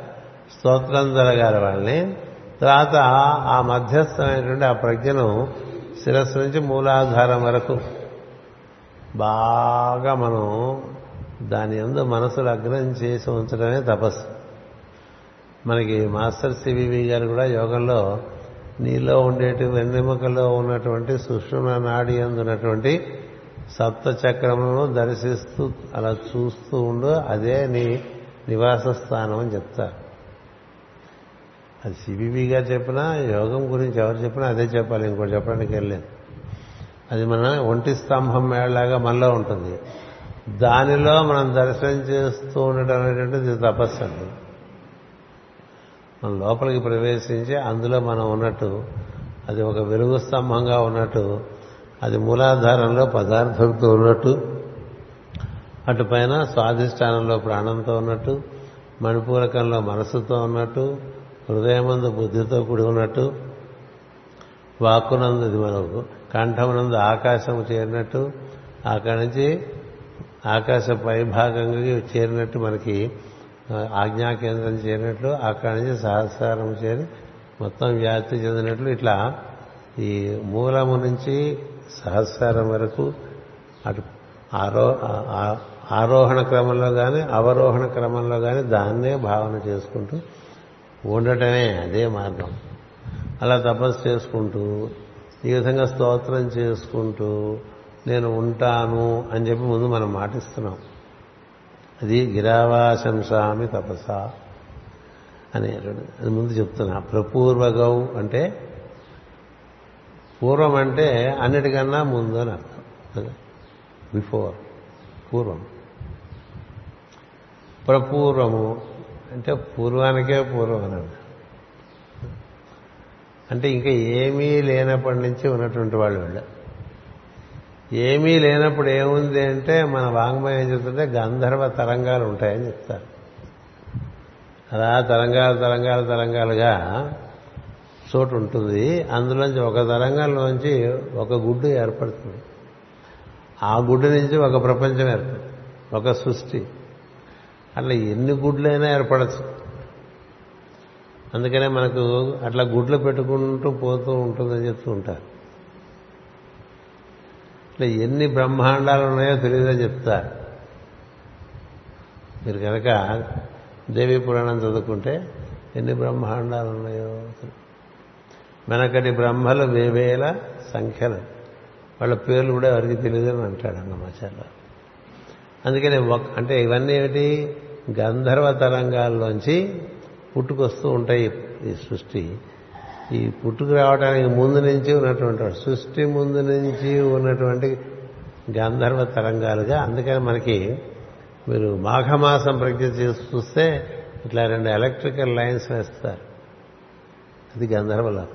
స్తోత్రం జరగాలి వాళ్ళని. తర్వాత ఆ మధ్యస్థమైనటువంటి ఆ ప్రజ్ఞను శిరస్సు నుంచి మూలాధారం వరకు బాగా మనం దాని ఎందు మనసు లగ్నం చేసి ఉంచడమే తపస్సు. మనకి మాస్టర్ సివివి గారు కూడా యోగంలో నీలో ఉండేటి వెన్నెముకలో ఉన్నటువంటి సుష్మ నాడి అందున్నటువంటి సప్త చక్రములను దర్శిస్తూ అలా చూస్తూ ఉండు అదే నీ నివాస స్థానం అని చెప్తారు అది సిబిబి గారు చెప్పినా యోగం గురించి ఎవరు చెప్పినా అదే చెప్పాలి ఇంకోటి చెప్పడానికి వెళ్ళలేదు అది మన ఒంటి స్తంభం మేళలాగా మనలో ఉంటుంది. దానిలో మనం దర్శనం చేస్తూ ఉండటం అనేటువంటిది తపస్సు అండి. మన లోపలికి ప్రవేశించి అందులో మనం ఉన్నట్టు అది ఒక వెలుగు స్తంభంగా ఉన్నట్టు అది మూలాధారంలో పదార్థంతో ఉన్నట్టు అటు పైన స్వాధిష్టానంలో ప్రాణంతో ఉన్నట్టు మణిపూరకంలో మనసుతో ఉన్నట్టు హృదయమందు బుద్ధితో కూడి ఉన్నట్టు వాక్కునందు ఇది మనకు కంఠమునందు ఆకాశము చేరినట్టు అక్కడి నుంచి ఆకాశ పైభాగంగా చేరినట్టు మనకి ఆజ్ఞా కేంద్రం చేరినట్లు అక్కడి నుంచి సహస్రారం చేరి మొత్తం వ్యాప్తి చెందినట్లు ఇట్లా ఈ మూలము నుంచి సహస్రం వరకు అటు ఆరో ఆరోహణ క్రమంలో కానీ అవరోహణ క్రమంలో కానీ దాన్నే భావన చేసుకుంటూ ఉండటమే అదే మార్గం. అలా తపస్సు చేసుకుంటూ ఈ విధంగా స్తోత్రం చేసుకుంటూ నేను ఉంటాను అని చెప్పి ముందు మనం మాటిస్తున్నాం. అది గిరావాశంసామి తపస అని అది ముందు చెప్తున్నా. ప్రపూర్వగౌ అంటే పూర్వం అంటే అన్నిటికన్నా ముందు అని అర్థం. బిఫోర్ పూర్వం. ప్రపూర్వము అంటే పూర్వానికే పూర్వం అని అర్థం. అంటే ఇంకా ఏమీ లేనప్పటి నుంచి ఉన్నటువంటి వాళ్ళు వీళ్ళు. ఏమీ లేనప్పుడు ఏముంది అంటే మన వాంగ్మయం ఏం చెప్తుంటే గంధర్వ తరంగాలు ఉంటాయని చెప్తారు. అలా తరంగాలు తరంగాలు తరంగాలుగా చోటు ఉంటుంది. అందులోంచి ఒక తరంగంలోంచి ఒక గుడ్డు ఏర్పడుతుంది. ఆ గుడ్డు నుంచి ఒక ప్రపంచం ఏర్పడుతుంది. ఒక సృష్టి. అట్లా ఎన్ని గుడ్లైనా ఏర్పడచ్చు. అందుకనే మనకు అట్లా గుడ్లు పెట్టుకుంటూ పోతూ ఉంటుందని చెప్తూ ఉంటారు. ఇట్లా ఎన్ని బ్రహ్మాండాలు ఉన్నాయో తెలియదని చెప్తారు మీరు కనుక దేవీ పురాణం చదువుకుంటే ఎన్ని బ్రహ్మాండాలు ఉన్నాయో వెనకటి బ్రహ్మలు వేవేల సంఖ్యలు. వాళ్ళ పేర్లు కూడా ఎవరికి తెలియదని అంటాడు అన్నమాచార్య అందుకని అంటే ఇవన్నీ ఏమిటి? గంధర్వ తరంగాల్లోంచి పుట్టుకొస్తూ ఉంటాయి ఈ సృష్టి. ఈ పుట్టుకు రావడానికి ముందు నుంచి ఉన్నటువంటి సృష్టి ముందు నుంచి ఉన్నటువంటి గంధర్వ తరంగాలుగా. అందుకని మనకి మీరు మాఘమాసం ప్రజ్ఞ చేసి చూస్తే ఇట్లా రెండు ఎలక్ట్రికల్ లైన్స్ వేస్తారు. అది గంధర్వలో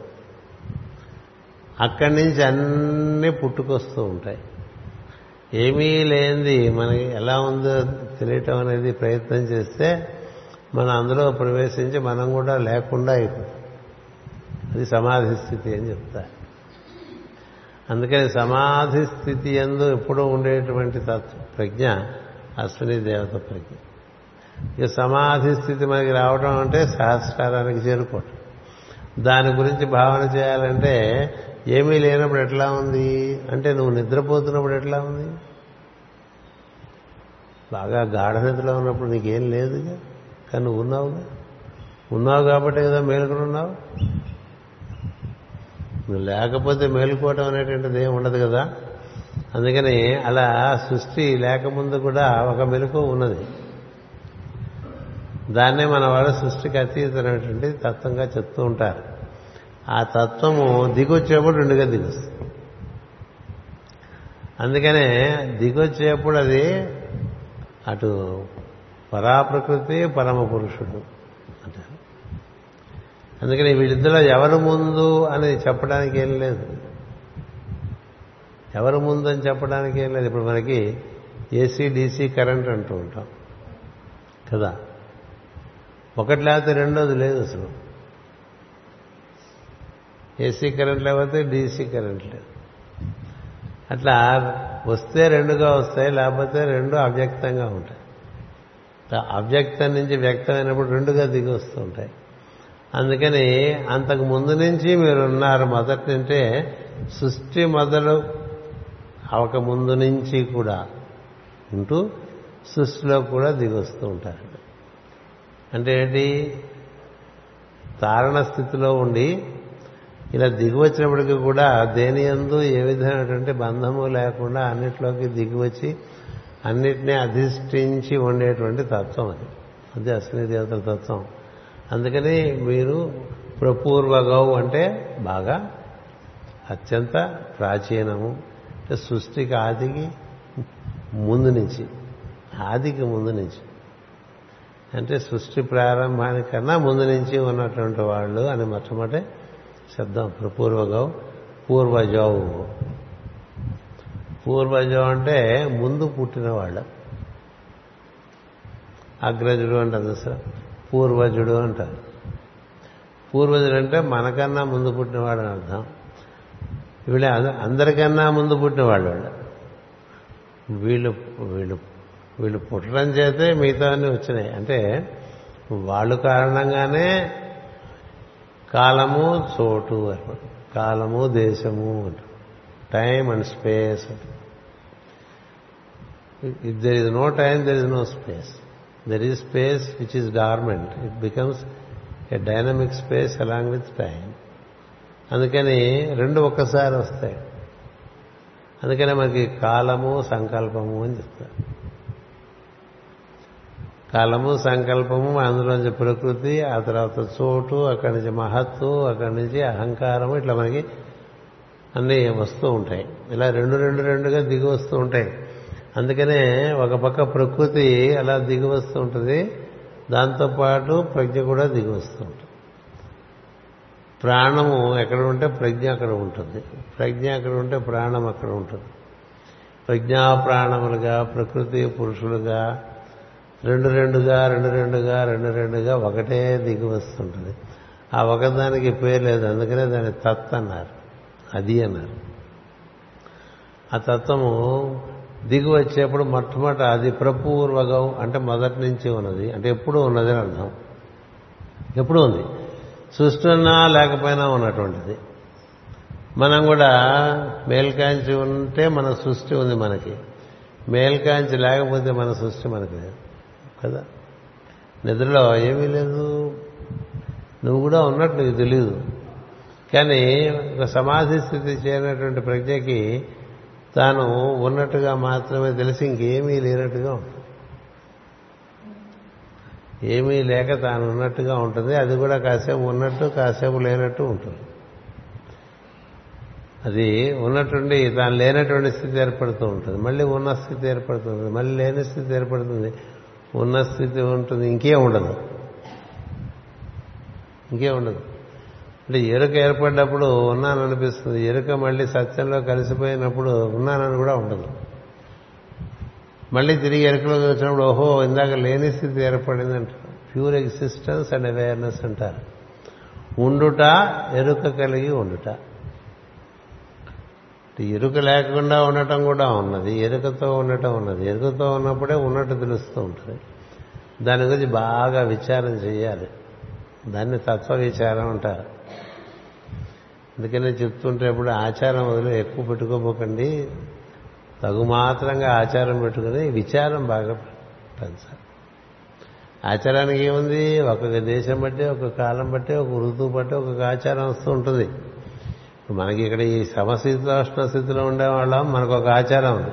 అక్కడి నుంచి అన్నీ పుట్టుకొస్తూ ఉంటాయి. ఏమీ లేనిది మనకి ఎలా ఉందో తెలియటం అనేది ప్రయత్నం చేస్తే మనం అందులో ప్రవేశించి మనం కూడా లేకుండా అయిపోతుంది అది సమాధి స్థితి అని చెప్తారు అందుకని సమాధి స్థితి ఎందు ఎప్పుడూ ఉండేటువంటి తత్వ ప్రజ్ఞ అశ్విని దేవత ప్రజ్ఞ. ఇక సమాధి స్థితి మనకి రావడం అంటే సహస్రారానికి చేరుకోవటం. దాని గురించి భావన చేయాలంటే ఏమీ లేనప్పుడు ఎట్లా ఉంది? అంటే నువ్వు నిద్రపోతున్నప్పుడు ఎట్లా ఉంది? బాగా గాఢ నిద్రలో ఉన్నప్పుడు నీకేం లేదుగా? కానీ నువ్వు ఉన్నావుగా? ఉన్నావు కాబట్టి కదా మేలుకుని ఉన్నావు? నువ్వు లేకపోతే మేలుకోవటం అనేటువంటిది ఏమి ఉండదు కదా. అందుకని అలా సృష్టి లేకముందు కూడా ఒక మెలకు ఉన్నది. దాన్నే మన వాళ్ళు సృష్టికి అతీతమైనటువంటి తత్వంగా చెప్తూ ఉంటారు. ఆ తత్వము దిగొచ్చేప్పుడు రెండుగా దిగొస్తుంది. అందుకనే దిగొచ్చేప్పుడు అది అటు పరాప్రకృతి పరమ పురుషుడు అందుకని వీళ్ళిద్దరూ ఎవరు ముందు అని చెప్పడానికి ఏం లేదు. ఎవరు ముందు అని చెప్పడానికి ఏం లేదు. ఇప్పుడు మనకి ఏసీ డీసీ కరెంట్ అంటూ ఉంటాం. కదా? ఒకటి లేకపోతే రెండోది లేదు అసలు. ఏసీ కరెంట్ లేకపోతే డీసీ కరెంట్ లేదు. అట్లా వస్తే రెండుగా వస్తాయి లేకపోతే రెండు అవ్యక్తంగా ఉంటాయి. అవ్యక్తం నుంచి వ్యక్తమైనప్పుడు రెండుగా దిగి వస్తూ ఉంటాయి. అందుకని అంతకు ముందు నుంచి మీరున్నారు మొదటి నుంటే సృష్టి మొదలు అవక ముందు నుంచి కూడా ఉంటూ సృష్టిలో కూడా దిగొస్తూ ఉంటారు. అంటే ఏంటి? తారణ స్థితిలో ఉండి ఇలా దిగివచ్చినప్పటికీ కూడా దేని ఎందు ఏ విధమైనటువంటి బంధము లేకుండా అన్నిట్లోకి దిగివచ్చి అన్నిటినీ అధిష్ఠించి ఉండేటువంటి తత్వం అది. అది అశ్విని దేవతల తత్వం. అందుకని మీరు ప్రపూర్వగౌ అంటే బాగా అత్యంత ప్రాచీనము. అంటే సృష్టికి ఆదికి ముందు నుంచి ఆదికి ముందు నుంచి. అంటే సృష్టి ప్రారంభానికన్నా ముందు నుంచి ఉన్నటువంటి వాళ్ళు అని మొట్టమొదటి శబ్దం ప్రపూర్వగౌ పూర్వజౌ. పూర్వజం అంటే ముందు పుట్టిన వాళ్ళు. అగ్రజుడు అంటారు సార్. పూర్వజుడు అంటారు. పూర్వజుడు అంటే మనకన్నా ముందు పుట్టినవాడు అని అర్థం. వీళ్ళు అందరికన్నా ముందు పుట్టినవాళ్ళు వాళ్ళు. వీళ్ళు వీళ్ళు వీళ్ళు పుట్టడం చేతే మిగతా వచ్చినాయి. అంటే వాళ్ళు కారణంగానే కాలము చోటు కాలము దేశము time and space if there is no time there is no space there is space which is dormant it becomes a dynamic space along with time అందుకని రెండు ఒక్కసారి వస్తాయి. అందుకనే మనకి కాలము సంకల్పము అని చెప్తారు. కాలము సంకల్పము అందులోంచి ప్రకృతి ఆ తర్వాత చోటు అక్కడి నుంచి మహత్తు అక్కడి నుంచి అహంకారము ఇట్లా మనకి అన్నీ వస్తూ ఉంటాయి. ఇలా రెండు రెండు రెండుగా దిగి వస్తూ ఉంటాయి. అందుకనే ఒక పక్క ప్రకృతి అలా దిగి వస్తూ ఉంటుంది దాంతోపాటు ప్రజ్ఞ కూడా దిగి వస్తూ ఉంటుంది. ప్రాణము ఎక్కడ ఉంటే ప్రజ్ఞ అక్కడ ఉంటుంది. ప్రజ్ఞ అక్కడ ఉంటే ప్రాణం అక్కడ ఉంటుంది. ప్రజ్ఞా ప్రాణములుగా ప్రకృతి పురుషులుగా రెండు రెండుగా రెండు రెండుగా రెండు రెండుగా ఒకటే దిగి వస్తుంటుంది ఆ ఒకదానికి పేరు లేదు అందుకనే దాన్ని తత్ అన్నారు. అది అన్నారు. ఆ తత్వము దిగి వచ్చేప్పుడు మొట్టమొదట అది ప్రపూర్వగం అంటే మొదటి నుంచి ఉన్నది. అంటే ఎప్పుడు ఉన్నది అని అర్థం. ఎప్పుడు ఉంది. సృష్టి లేకపోయినా ఉన్నటువంటిది. మనం కూడా మేల్కాంచి ఉంటే మన సృష్టి ఉంది మనకి. మేల్కాంచి లేకపోతే మన సృష్టి మనకి లేదు. కదా? నిద్రలో ఏమీ లేదు. నువ్వు కూడా ఉన్నట్టు నీకు తెలియదు కానీ ఒక సమాధి స్థితి చేరినటువంటి ప్రజ్ఞకి తాను ఉన్నట్టుగా మాత్రమే తెలిసి ఇంకేమీ లేనట్టుగా ఉంటుంది. ఏమీ లేక తాను ఉన్నట్టుగా ఉంటుంది. అది కూడా కాసేపు ఉన్నట్టు కాసేపు లేనట్టు ఉంటుంది. అది ఉన్నట్టుండి తాను లేనటువంటి స్థితి ఏర్పడుతూ ఉంటుంది. మళ్ళీ ఉన్న స్థితి ఏర్పడుతుంది మళ్ళీ లేని స్థితి ఏర్పడుతుంది. ఉన్న స్థితి ఉంటుంది. ఇంకే ఉండదు. ఇంకే ఉండదు. అంటే ఎరుక ఏర్పడినప్పుడు ఉన్నాననిపిస్తుంది. ఎరుక మళ్ళీ సత్యంలో కలిసిపోయినప్పుడు ఉన్నానని కూడా ఉండదు. మళ్ళీ తిరిగి ఎరుకలోకి వచ్చినప్పుడు ఓహో ఇందాక లేని స్థితి ఏర్పడింది అంటారు. ప్యూర్ ఎగ్జిస్టెన్స్ అండ్ అవేర్నెస్ అంటారు. ఉండుట ఎరుక కలిగి ఉండుట. ఎరుక లేకుండా ఉండటం కూడా ఉన్నది. ఎరుకతో ఉండటం ఉన్నది. ఎరుకతో ఉన్నప్పుడే ఉన్నట్టు తెలుస్తూ ఉంటుంది. దాని గురించి బాగా విచారం చేయాలి. దాన్ని తత్వ విచారం అంటారు. అందుకనే చెప్తుంటే ఇప్పుడు ఆచారం వదిలి ఎక్కువ పెట్టుకోపోకండి తగు మాత్రంగా ఆచారం పెట్టుకుని విచారం బాగా పెంచాలి ఆచారానికి ఏముంది? ఒక్కొక్క దేశం బట్టి ఒక కాలం బట్టి ఒక ఋతువు బట్టి ఒక్కొక్క ఆచారం వస్తూ ఉంటుంది. మనకి ఇక్కడ ఈ సమశీతోష్ణ స్థితిలో ఉండేవాళ్ళం మనకు ఒక ఆచారం ఉంది.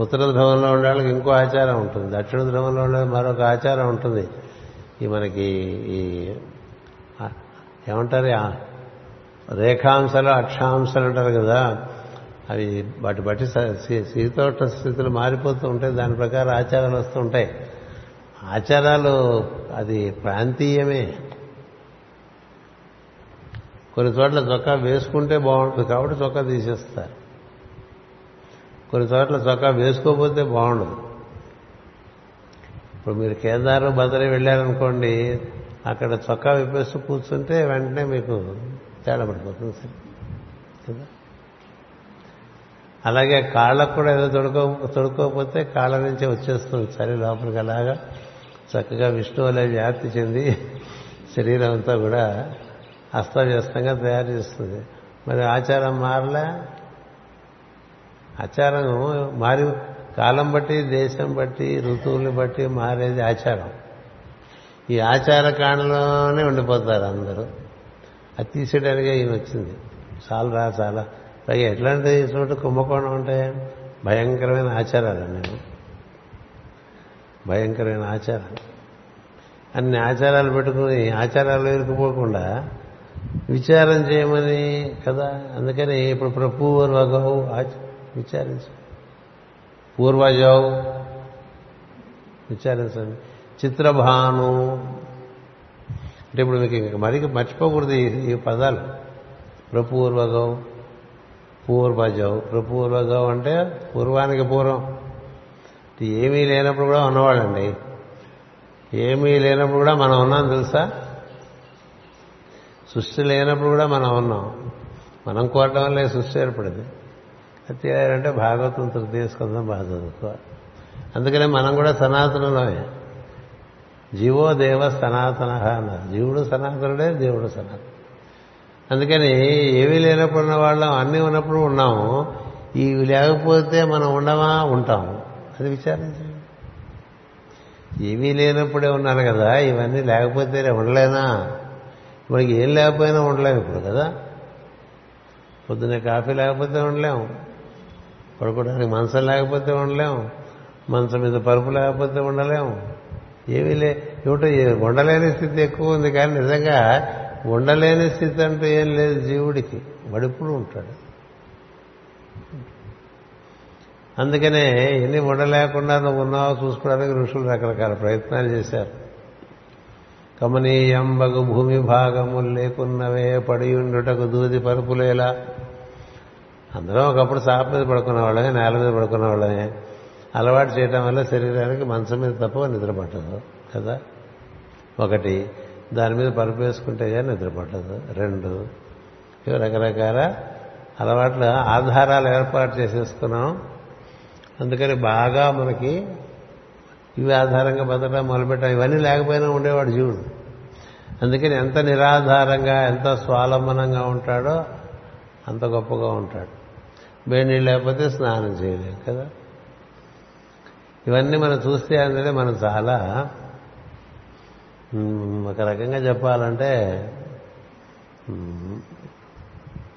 ఉత్తర ధ్రువంలో ఉండే వాళ్ళకి ఇంకో ఆచారం ఉంటుంది. దక్షిణ ధ్రువంలో ఉండే మరొక ఆచారం ఉంటుంది. ఈ మనకి ఈ ఏమంటారు? రేఖాంశాలు అక్షాంశాలు అంటారు కదా అవి వాటి బట్టి శీతోష్ణ స్థితులు మారిపోతూ ఉంటాయి. దాని ప్రకారం ఆచారాలు వస్తూ ఉంటాయి. ఆచారాలు అది ప్రాంతీయమే. కొన్ని చోట్ల చొక్కా వేసుకుంటే బాగుంటుంది కాబట్టి చొక్కా తీసేస్తారు. కొన్ని చోట్ల చొక్కా వేసుకోకపోతే బాగుండదు. ఇప్పుడు మీరు కేదారు బదరి వెళ్ళారనుకోండి అక్కడ చొక్కా విప్పేస్తూ కూర్చుంటే వెంటనే మీకు తేడా పడిపోతుంది కదా అలాగే కాళ్ళకు కూడా ఏదో తొడుకో తొడుకోకపోతే కాళ్ళ నుంచే వచ్చేస్తుంది సరే లోపలికి అలాగా. చక్కగా విష్ణు అనే వ్యాప్తి చెంది శరీరం అంతా కూడా అస్తవ్యస్తంగా తయారు చేస్తుంది. మరి ఆచారం మారలే? ఆచారం మారి కాలం బట్టి దేశం బట్టి ఋతువుని బట్టి మారేది ఆచారం. ఈ ఆచార కాండలోనే ఉండిపోతారు అందరూ. అది తీసేయడానికే ఈయన వచ్చింది. చాలా రా చాలా. పైగా ఎట్లాంటి చోట కుంభకోణం అంటే భయంకరమైన ఆచారాలు నేను భయంకరమైన ఆచారం అన్ని ఆచారాలు పెట్టుకుని ఆచారాలు ఇరుకుపోకుండా విచారం చేయమని కదా. అందుకని ఇప్పుడు ప్రపూర్వగౌ విచారించు. పూర్వజౌ విచారించండి. చిత్రభాను అంటే ఇప్పుడు మీకు ఇంకా మరి మర్చిపోకూడదు ఈ పదాలు. ప్రపూర్వగం పూర్వజౌ. ప్రపూర్వజౌ అంటే పూర్వానికి పూర్వం. ఏమీ లేనప్పుడు కూడా ఉన్నవాళ్ళండి. ఏమీ లేనప్పుడు కూడా మనం ఉన్నాం తెలుసా? సృష్టి లేనప్పుడు కూడా మనం ఉన్నాం. మనం కోరటం వల్లే సృష్టి ఏర్పడింది. అది అంటే భాగవతం తృతీయ స్కందం బాగా చదువుకోవాలి. అందుకనే మనం కూడా సనాతనమే జీవో దేవ సనాతన అన్నారు. జీవుడు సనాతనుడే దేవుడు సనాతన అందుకని ఏమీ లేనప్పుడు ఉన్న వాళ్ళం అన్నీ ఉన్నప్పుడు ఉన్నాము. ఇవి లేకపోతే మనం ఉండమా? ఉంటాము. అది విచారించండి. ఏమీ లేనప్పుడే ఉన్నాను కదా ఇవన్నీ లేకపోతే ఉండలేనా? మనకి ఏం లేకపోయినా ఉండలేము ఇప్పుడు కదా. పొద్దున్నే కాఫీ లేకపోతే ఉండలేము. పడుకోవడానికి మంచం లేకపోతే ఉండలేము. మంచం మీద పరుపు లేకపోతే ఉండలేము. ఏమీ లే ఏమిటో ఉండలేని స్థితి ఎక్కువ ఉంది కానీ నిజంగా ఉండలేని స్థితి అంటూ ఏం లేదు జీవుడికి. వడిప్పుడు ఉంటాడు. అందుకనే ఎన్ని ఉండలేకుండా నువ్వు ఉన్నావో చూసుకోవడానికి ఋషులు రకరకాల ప్రయత్నాలు చేశారు. కమనీయం బగు భూమి భాగములు లేకున్నవే పడియుండుటకు దూది పరుపులేలా. అందరం ఒకప్పుడు సాప మీద పడుకున్న వాళ్ళమే నేల మీద పడుకున్న వాళ్ళమే అలవాటు చేయటం వల్ల శరీరానికి మంచం మీద తప్ప నిద్రపట్టదు కదా? ఒకటి దాని మీద పరుపు వేసుకుంటే కానీ నిద్రపట్టదు. రెండు రకరకాల అలవాట్ల ఆధారాలు ఏర్పాటు చేసేసుకున్నాం. అందుకని బాగా మనకి ఇవి ఆధారంగా బతకడం మొదలుపెట్టాం. ఇవన్నీ లేకపోయినా ఉండేవాడు జీవుడు. అందుకని ఎంత నిరాధారంగా ఎంత స్వాలంబనంగా ఉంటాడో అంత గొప్పగా ఉంటాడు. వేడి నీళ్ళు లేకపోతే స్నానం చేయలేం కదా? ఇవన్నీ మనం చూస్తే అందుకే మనం చాలా ఒక రకంగా చెప్పాలంటే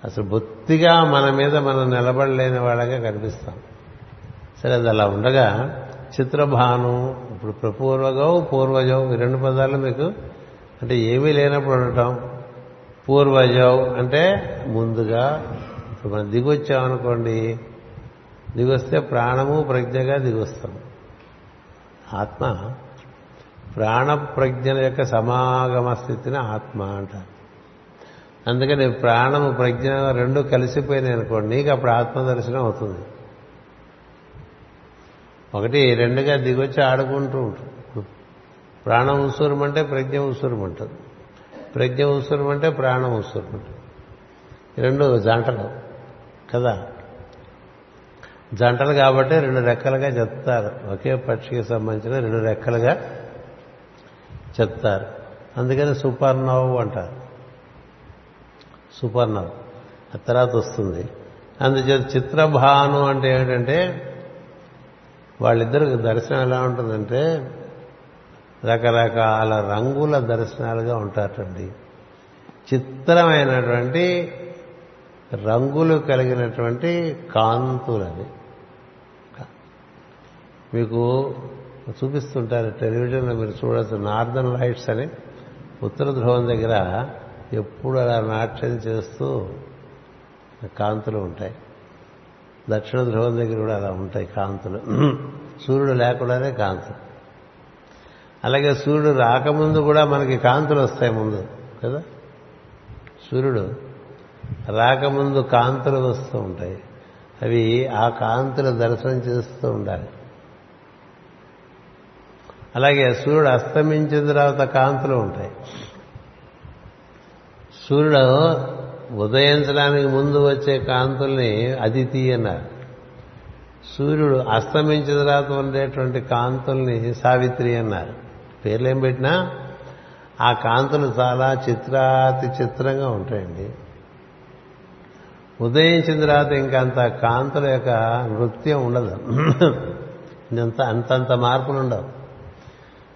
అసలు బొత్తిగా మన మీద మనం నిలబడలేని వాళ్ళగా కనిపిస్తాం. సరే అది అలా ఉండగా చిత్రభాను ఇప్పుడు ప్రపూర్వగం పూర్వజం ఈ రెండు పదాలు మీకు అంటే ఏమీ లేనప్పుడు ఉండటం. పూర్వజం అంటే ముందుగా ఇప్పుడు మనం దిగొచ్చామనుకోండి దిగొస్తే ప్రాణము ప్రజ్ఞగా దిగొస్తాం. ఆత్మ ప్రాణ ప్రజ్ఞల యొక్క సమాగమ స్థితిని ఆత్మ అంటారు. అందుకని ప్రాణము ప్రజ్ఞ రెండు కలిసిపోయినాయి అనుకోండి నీకు అప్పుడు ఆత్మ దర్శనం అవుతుంది. ఒకటి రెండుగా దిగొచ్చి ఆడుకుంటూ ఉంటుంది ప్రాణం అంటే ప్రజ్ఞ ఉసూరమంటుంది ప్రజ్ఞ ఉసూరమంటే ప్రాణం ఉసూరమంటుంది రెండు జంటలు కదా? జంటలు కాబట్టి రెండు రెక్కలుగా చెప్తారు. ఒకే పక్షికి సంబంధించిన రెండు రెక్కలుగా చెప్తారు. అందుకని సూపర్ అంటారు. సూపర్ ఆ తర్వాత వస్తుంది. అందుచేత చిత్రభాను అంటే ఏమిటంటే వాళ్ళిద్దరికి దర్శనం ఎలా ఉంటుందంటే రకరకాల రంగుల దర్శనాలుగా ఉంటారండి చిత్రమైనటువంటి రంగులు కలిగినటువంటి కాంతులది మీకు చూపిస్తుంటారు టెలివిజన్లో మీరు చూడొచ్చు నార్దర్న్ లైట్స్ అని ఉత్తర ధ్రువం దగ్గర ఎప్పుడు అలా నాట్యం చేస్తూ కాంతులు ఉంటాయి. దక్షిణ ధ్రువం దగ్గర కూడా అలా ఉంటాయి కాంతులు. సూర్యుడు లేకుండానే కాంతులు. అలాగే సూర్యుడు రాకముందు కూడా మనకి కాంతులు వస్తాయి ముందు కదా? సూర్యుడు రాకముందు కాంతులు వస్తూ ఉంటాయి. అవి ఆ కాంతులు దర్శనం చేస్తూ ఉండాలి. అలాగే సూర్యుడు అస్తమించిన తర్వాత కాంతులు ఉంటాయి. సూర్యుడు ఉదయించడానికి ముందు వచ్చే కాంతుల్ని అదితి అన్నారు. సూర్యుడు అస్తమించిన తర్వాత ఉండేటువంటి కాంతుల్ని సావిత్రి అన్నారు. పేర్లేం పెట్టినా? ఆ కాంతులు చాలా చిత్రాతి చిత్రంగా ఉంటాయండి. ఉదయించిన తర్వాత ఇంకంత కాంతుల యొక్క నృత్యం ఉండదు. ఇంత అంతంత మార్పులు ఉండవు.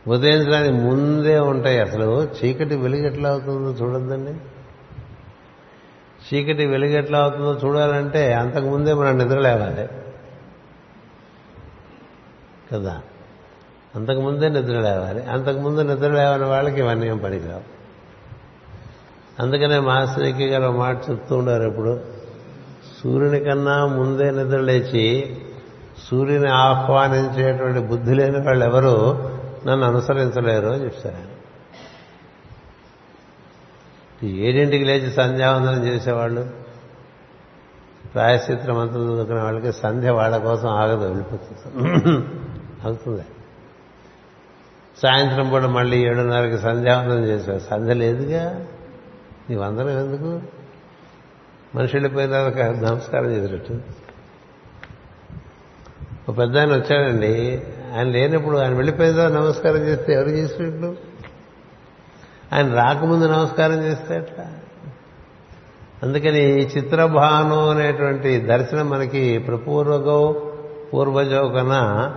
ఉదయించడానికి ముందే ఉంటాయి. అసలు చీకటి వెలుగు ఎట్లా అవుతుందో చూడొద్దండి. చీకటి వెలుగు ఎట్లా అవుతుందో చూడాలంటే అంతకు ముందే మనం నిద్ర లేవాలి. కదా? అంతకుముందే నిద్ర లేవాలి. అంతకుముందు నిద్ర లేవని వాళ్ళకి ఇవన్నీ ఏం పనికిరావు అందుకనే మాస్టర్కి గారు మాట చెప్తూ ఉండారు ఇప్పుడు సూర్యుని కన్నా ముందే నిద్ర లేచి సూర్యుని ఆహ్వానించేటువంటి బుద్ధి లేని వాళ్ళు ఎవరు? నన్ను అనుసరించలేరు అని చెప్తారు ఆయన ఏడింటికి లేచి సంధ్యావందనం చేసేవాళ్ళు ప్రాయశ్చిత్ర మంత్రులు చదువుకునే వాళ్ళకి సంధ్య వాళ్ళ కోసం ఆగదు వెళ్ళిపోతుంది. అవుతుంది. సాయంత్రం పూట మళ్ళీ ఏడున్నరకి సంధ్యావందనం చేశారు సంధ్య లేదుగా? నీ వందనం ఎందుకు? మనిషి వెళ్ళిపోయిన నమస్కారం చేసినట్టు ఒక పెద్ద ఆయన వచ్చాడండి. ఆయన లేనప్పుడు ఆయన వెళ్ళిపోయిన తర్వాత నమస్కారం చేస్తే ఎవరు చేసినట్లు? ఆయన రాకముందు నమస్కారం చేస్తే అట్లా అందుకని ఈ చిత్రభాను అనేటువంటి దర్శనం మనకి ప్రపూర్వగో పూర్వజో కన్నా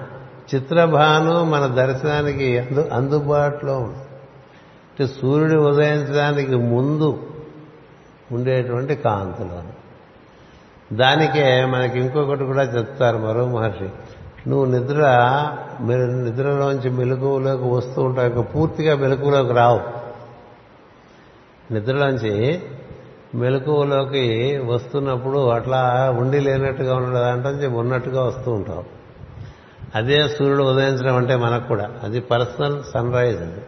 చిత్రభాను మన దర్శనానికి అందు అందుబాటులో ఉంది. అంటే సూర్యుడు ఉదయించడానికి ముందు ఉండేటువంటి కాంతులు. దానికే మనకి ఇంకొకటి కూడా చెప్తారు మరో మహర్షి. నువ్వు నిద్ర నిద్రలోంచి మెలకువలోకి వస్తూ ఉంటావు పూర్తిగా మెలకువలోకి రావు. నిద్రలోంచి మెలకువలోకి వస్తున్నప్పుడు అట్లా ఉండి లేనట్టుగా ఉండదంటే ఉన్నట్టుగా వస్తూ ఉంటావు. అదే సూర్యుడు ఉదయించడం అంటే మనకు కూడా. అది పర్సనల్ సన్ రైజ్ అది.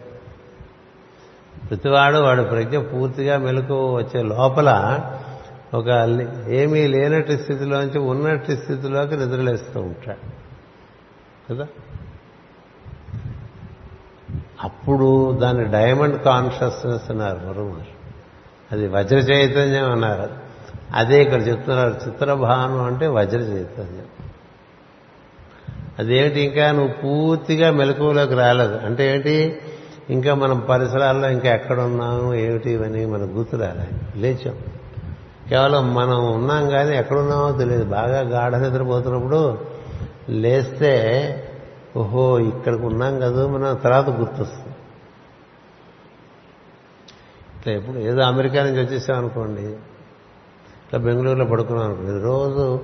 ప్రతివాడు వాడు ప్రజ్ఞ పూర్తిగా మెలకు వచ్చే లోపల ఒక ఏమీ లేనట్టు స్థితిలోంచి ఉన్నట్టు స్థితిలోకి నిద్రలేస్తూ ఉంటాడు. కదా? అప్పుడు దాన్ని డైమండ్ కాన్షియస్నెస్ అన్నారు మరో అది వజ్ర చైతన్యం అన్నారు. అదే ఇక్కడ చెప్తున్నారు చిత్రభాను అంటే వజ్ర చైతన్యం. అదేమిటి ఇంకా నువ్వు పూర్తిగా మెలకువలోకి రాలేదు. అంటే ఏంటి? ఇంకా మనం పరిసరాల్లో ఇంకా ఎక్కడున్నాము ఏమిటి ఇవన్నీ మనకు గుర్తు రాలే. లేచాం. కేవలం మనం ఉన్నాం కానీ ఎక్కడున్నామో తెలియదు. బాగా గాఢ నిద్రపోతున్నప్పుడు లేస్తే ఓహో ఇక్కడికి ఉన్నాం కదా మనం తర్వాత గుర్తొస్తుంది. ఇట్లా ఎప్పుడు ఏదో అమెరికా నుంచి వచ్చేసాం అనుకోండి ఇట్లా బెంగళూరులో పడుకున్నాం అనుకోండి రోజు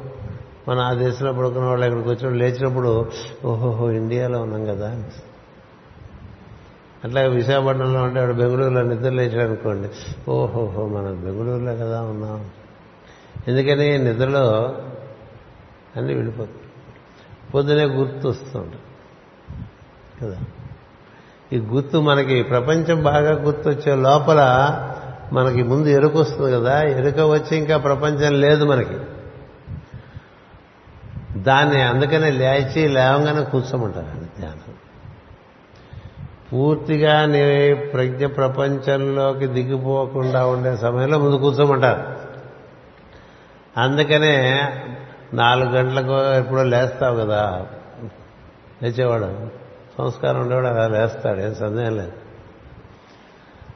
మన ఆ దేశంలో పడుకున్న వాళ్ళు ఇక్కడికి వచ్చినప్పుడు లేచినప్పుడు ఓహోహో ఇండియాలో ఉన్నాం కదా అట్లా విశాఖపట్నంలో ఉంటే ఆవిడ బెంగళూరులో నిద్ర లేచాడు అనుకోండి ఓహోహో మనం బెంగళూరులో కదా ఉన్నాం. ఎందుకని? నిద్రలో అన్నీ వెళ్ళిపోతుంది పొద్దునే గుర్తు కదా? ఈ గుర్తు మనకి ప్రపంచం బాగా గుర్తొచ్చే లోపల మనకి ముందు ఎరుక వస్తుంది కదా? ఎరుక వచ్చి ఇంకా ప్రపంచం లేదు మనకి. దాన్ని అందుకనే లేచి లేవగానే కూర్చోమంటారు ధ్యానం. పూర్తిగా నీ ప్రజ్ఞ ప్రపంచంలోకి దిగిపోకుండా ఉండే సమయంలో ముందు కూర్చోమంటారు. అందుకనే నాలుగు గంటలకు ఎప్పుడో లేస్తావు కదా. లేచేవాడు. సంస్కారం ఉండేవాడు అలా లేస్తాడు. ఏం సందేహం లేదు.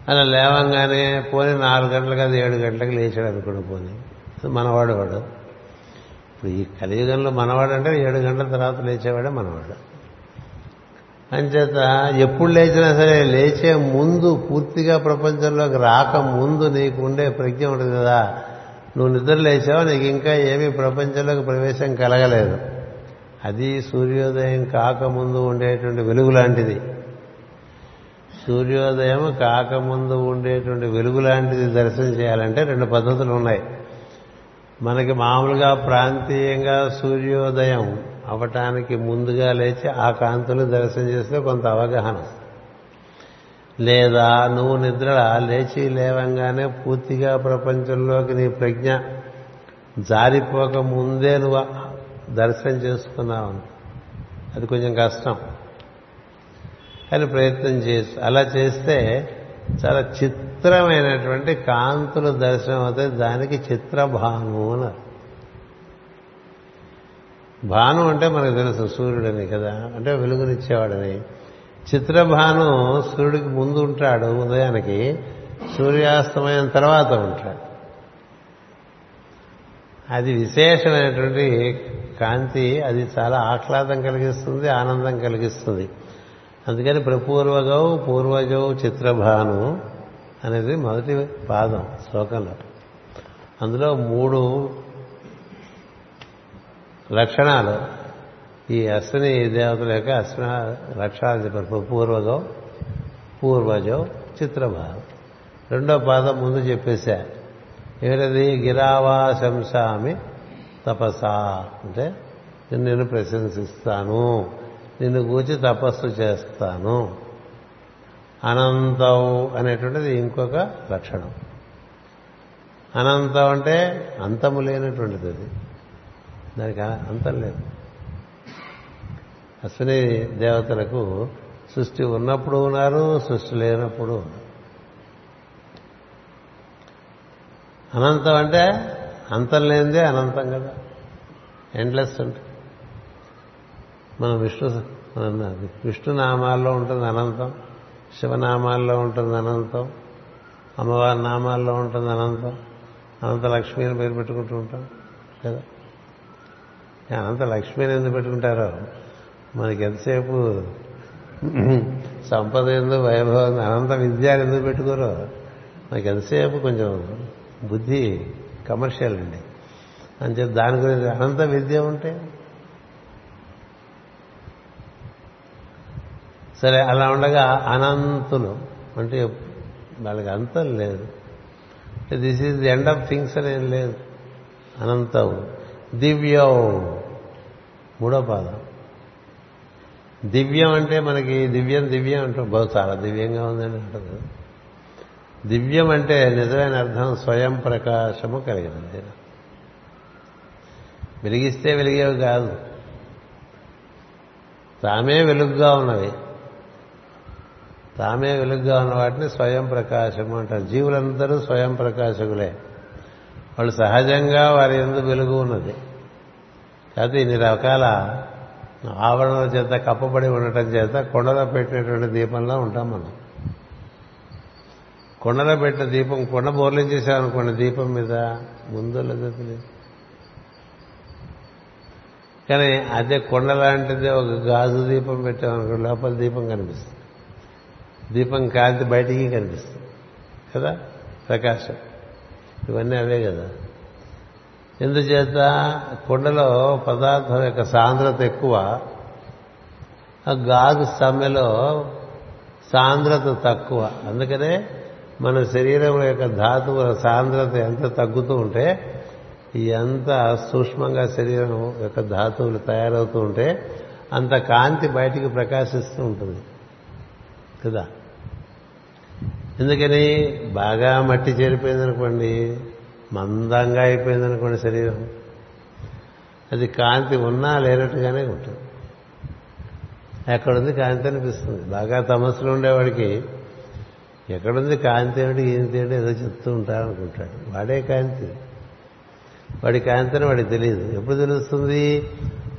అలా లేవంగానే పోనీ నాలుగు గంటలకు అది ఏడు గంటలకు లేచాడు అనుకోండి పోనీ. మనవాడు వాడు. ఇప్పుడు ఈ కలియుగంలో మనవాడు అంటే ఏడు గంటల తర్వాత లేచేవాడే మనవాడు. అంచేత ఎప్పుడు లేచినా సరే లేచే ముందు పూర్తిగా ప్రపంచంలోకి రాక ముందు నీకు ఉండే ప్రజ్ఞ ఉంటుంది కదా. నువ్వు నిద్ర లేచావు నీకు ఇంకా ఏమీ ప్రపంచంలోకి ప్రవేశం కలగలేదు. అది సూర్యోదయం కాకముందు ఉండేటువంటి వెలుగు లాంటిది. సూర్యోదయం కాకముందు ఉండేటువంటి వెలుగు లాంటిది దర్శనం చేయాలంటే రెండు పద్ధతులు ఉన్నాయి. మనకి మామూలుగా ప్రాంతీయంగా సూర్యోదయం అవటానికి ముందుగా లేచి ఆ కాంతులు దర్శనం చేస్తే కొంత అవగాహన. లేదా నువ్వు నిద్ర లేచి లేవంగానే పూర్తిగా ప్రపంచంలోకి నీ ప్రజ్ఞ జారిపోక ముందే నువ్వు దర్శనం చేసుకున్నావు. అది కొంచెం కష్టం. కానీ ప్రయత్నం చేసి అలా చేస్తే చాలా చిత్రమైనటువంటి కాంతులు దర్శనం అవుతాయి దానికి చిత్రభాను అన్నారు భాను అంటే మనకు తెలుసు సూర్యుడని కదా అంటే వెలుగునిచ్చేవాడని. చిత్రభాను సూర్యుడికి ముందు ఉంటాడు ఉదయానికి సూర్యాస్తమయం తర్వాత ఉంటాడు. అది విశేషమైనటువంటి కాంతి అది చాలా ఆహ్లాదం కలిగిస్తుంది ఆనందం కలిగిస్తుంది. అందుకని ప్రపూర్వగౌ పూర్వజౌ చిత్రభాను అనేది మొదటి పాదం శ్లోకంలో. అందులో మూడు లక్షణాలు. ఈ అశ్విని దేవతల యొక్క అశ్విన లక్షణాలు చెప్పారు. పూర్వజం పూర్వజో చిత్రభావం. రెండో పాదం ముందు చెప్పేశా. ఏమిటది? గిరావా శంసామి తపసా అంటే నేను నిన్ను ప్రశంసిస్తాను నిన్ను గూర్చి తపస్సు చేస్తాను. అనంతం అనేటువంటిది ఇంకొక లక్షణం. అనంతం అంటే అంతము లేనటువంటిది అది. దానికి అంతం లేదు. అశ్విని దేవతలకు సృష్టి ఉన్నప్పుడు ఉన్నారు సృష్టి లేనప్పుడు అనంతం అంటే అంతం లేనిదే అనంతం కదా. ఎండ్లెస్ అంటే. మనం విష్ణు మన విష్ణు నామాల్లో ఉంటుంది అనంతం శివనామాల్లో ఉంటుంది అనంతం అమ్మవారి నామాల్లో ఉంటుంది అనంతం అనంత లక్ష్మి అని పేరు పెట్టుకుంటూ ఉంటాం కదా. అనంత లక్ష్మి అని ఎందుకు పెట్టుకుంటారో మనకి ఎంతసేపు? సంపద ఎందు వైభవం అనంత విద్య ఎందుకు పెట్టుకోరో? మనకి ఎంతసేపు కొంచెం బుద్ధి కమర్షియల్ అండి. అని చెప్పి దాని గురించి అనంత విద్య ఉంటే? సరే అలా ఉండగా అనంతులు అంటే వాళ్ళకి అంతం లేదు. This is the end of things అనేది లేదు. అనంతం. దివ్యం. మూడో పాదం. దివ్యం అంటే మనకి దివ్యం దివ్యం అంటాం. బహు చాలా దివ్యంగా ఉందని అంటుంది దివ్యం అంటే నిజమైన అర్థం స్వయం ప్రకాశము కలిగినది. వెలిగిస్తే వెలిగేవి కాదు. తామే వెలుగుగా ఉన్నవి. తామే వెలుగుగా ఉన్న వాటిని స్వయం ప్రకాశము అంటారు. జీవులందరూ స్వయం ప్రకాశకులే. వాళ్ళు సహజంగా వారి ఎందు వెలుగు ఉన్నది. కాకపోతే ఇన్ని రకాల ఆవరణల చేత కప్పబడి ఉండటం చేత కొండలో పెట్టినటువంటి దీపంలో ఉంటాం మనం. కొండలో పెట్టిన దీపం కొండ బోర్లించేసామనుకోండి దీపం మీద ముందు లేదు. కానీ అదే కొండ లాంటిది ఒక గాజు దీపం పెట్టామనుకోండి లోపల దీపం కనిపిస్తుంది. దీపం కాంతి బయటికి కనిపిస్తుంది. కదా? ప్రకాశం. ఇవన్నీ అవే కదా. ఎందుచేత కుండలో పదార్థం యొక్క సాంద్రత ఎక్కువ ఆ గాజు సమ్మెలో సాంద్రత తక్కువ. అందుకనే మన శరీరం యొక్క ధాతువుల సాంద్రత ఎంత తగ్గుతూ ఉంటే ఎంత సూక్ష్మంగా శరీరం యొక్క ధాతువులు తయారవుతూ ఉంటే అంత కాంతి బయటికి ప్రకాశిస్తూ ఉంటుంది. కదా? ఎందుకని? బాగా మట్టి చేరిపోయిందనుకోండి మందంగా అయిపోయిందనుకోండి శరీరం. అది కాంతి ఉన్నా లేనట్టుగానే ఉంటుంది. ఎక్కడుంది కాంతి అనిపిస్తుంది. బాగా తమస్సులో ఉండేవాడికి ఎక్కడుంది కాంతి ఏమిటి ఏంటి ఏంటి ఏదో చెప్తూ ఉంటారనుకుంటాడు. వాడే కాంతి. వాడి కాంతి అని వాడికి తెలియదు. ఎప్పుడు తెలుస్తుంది?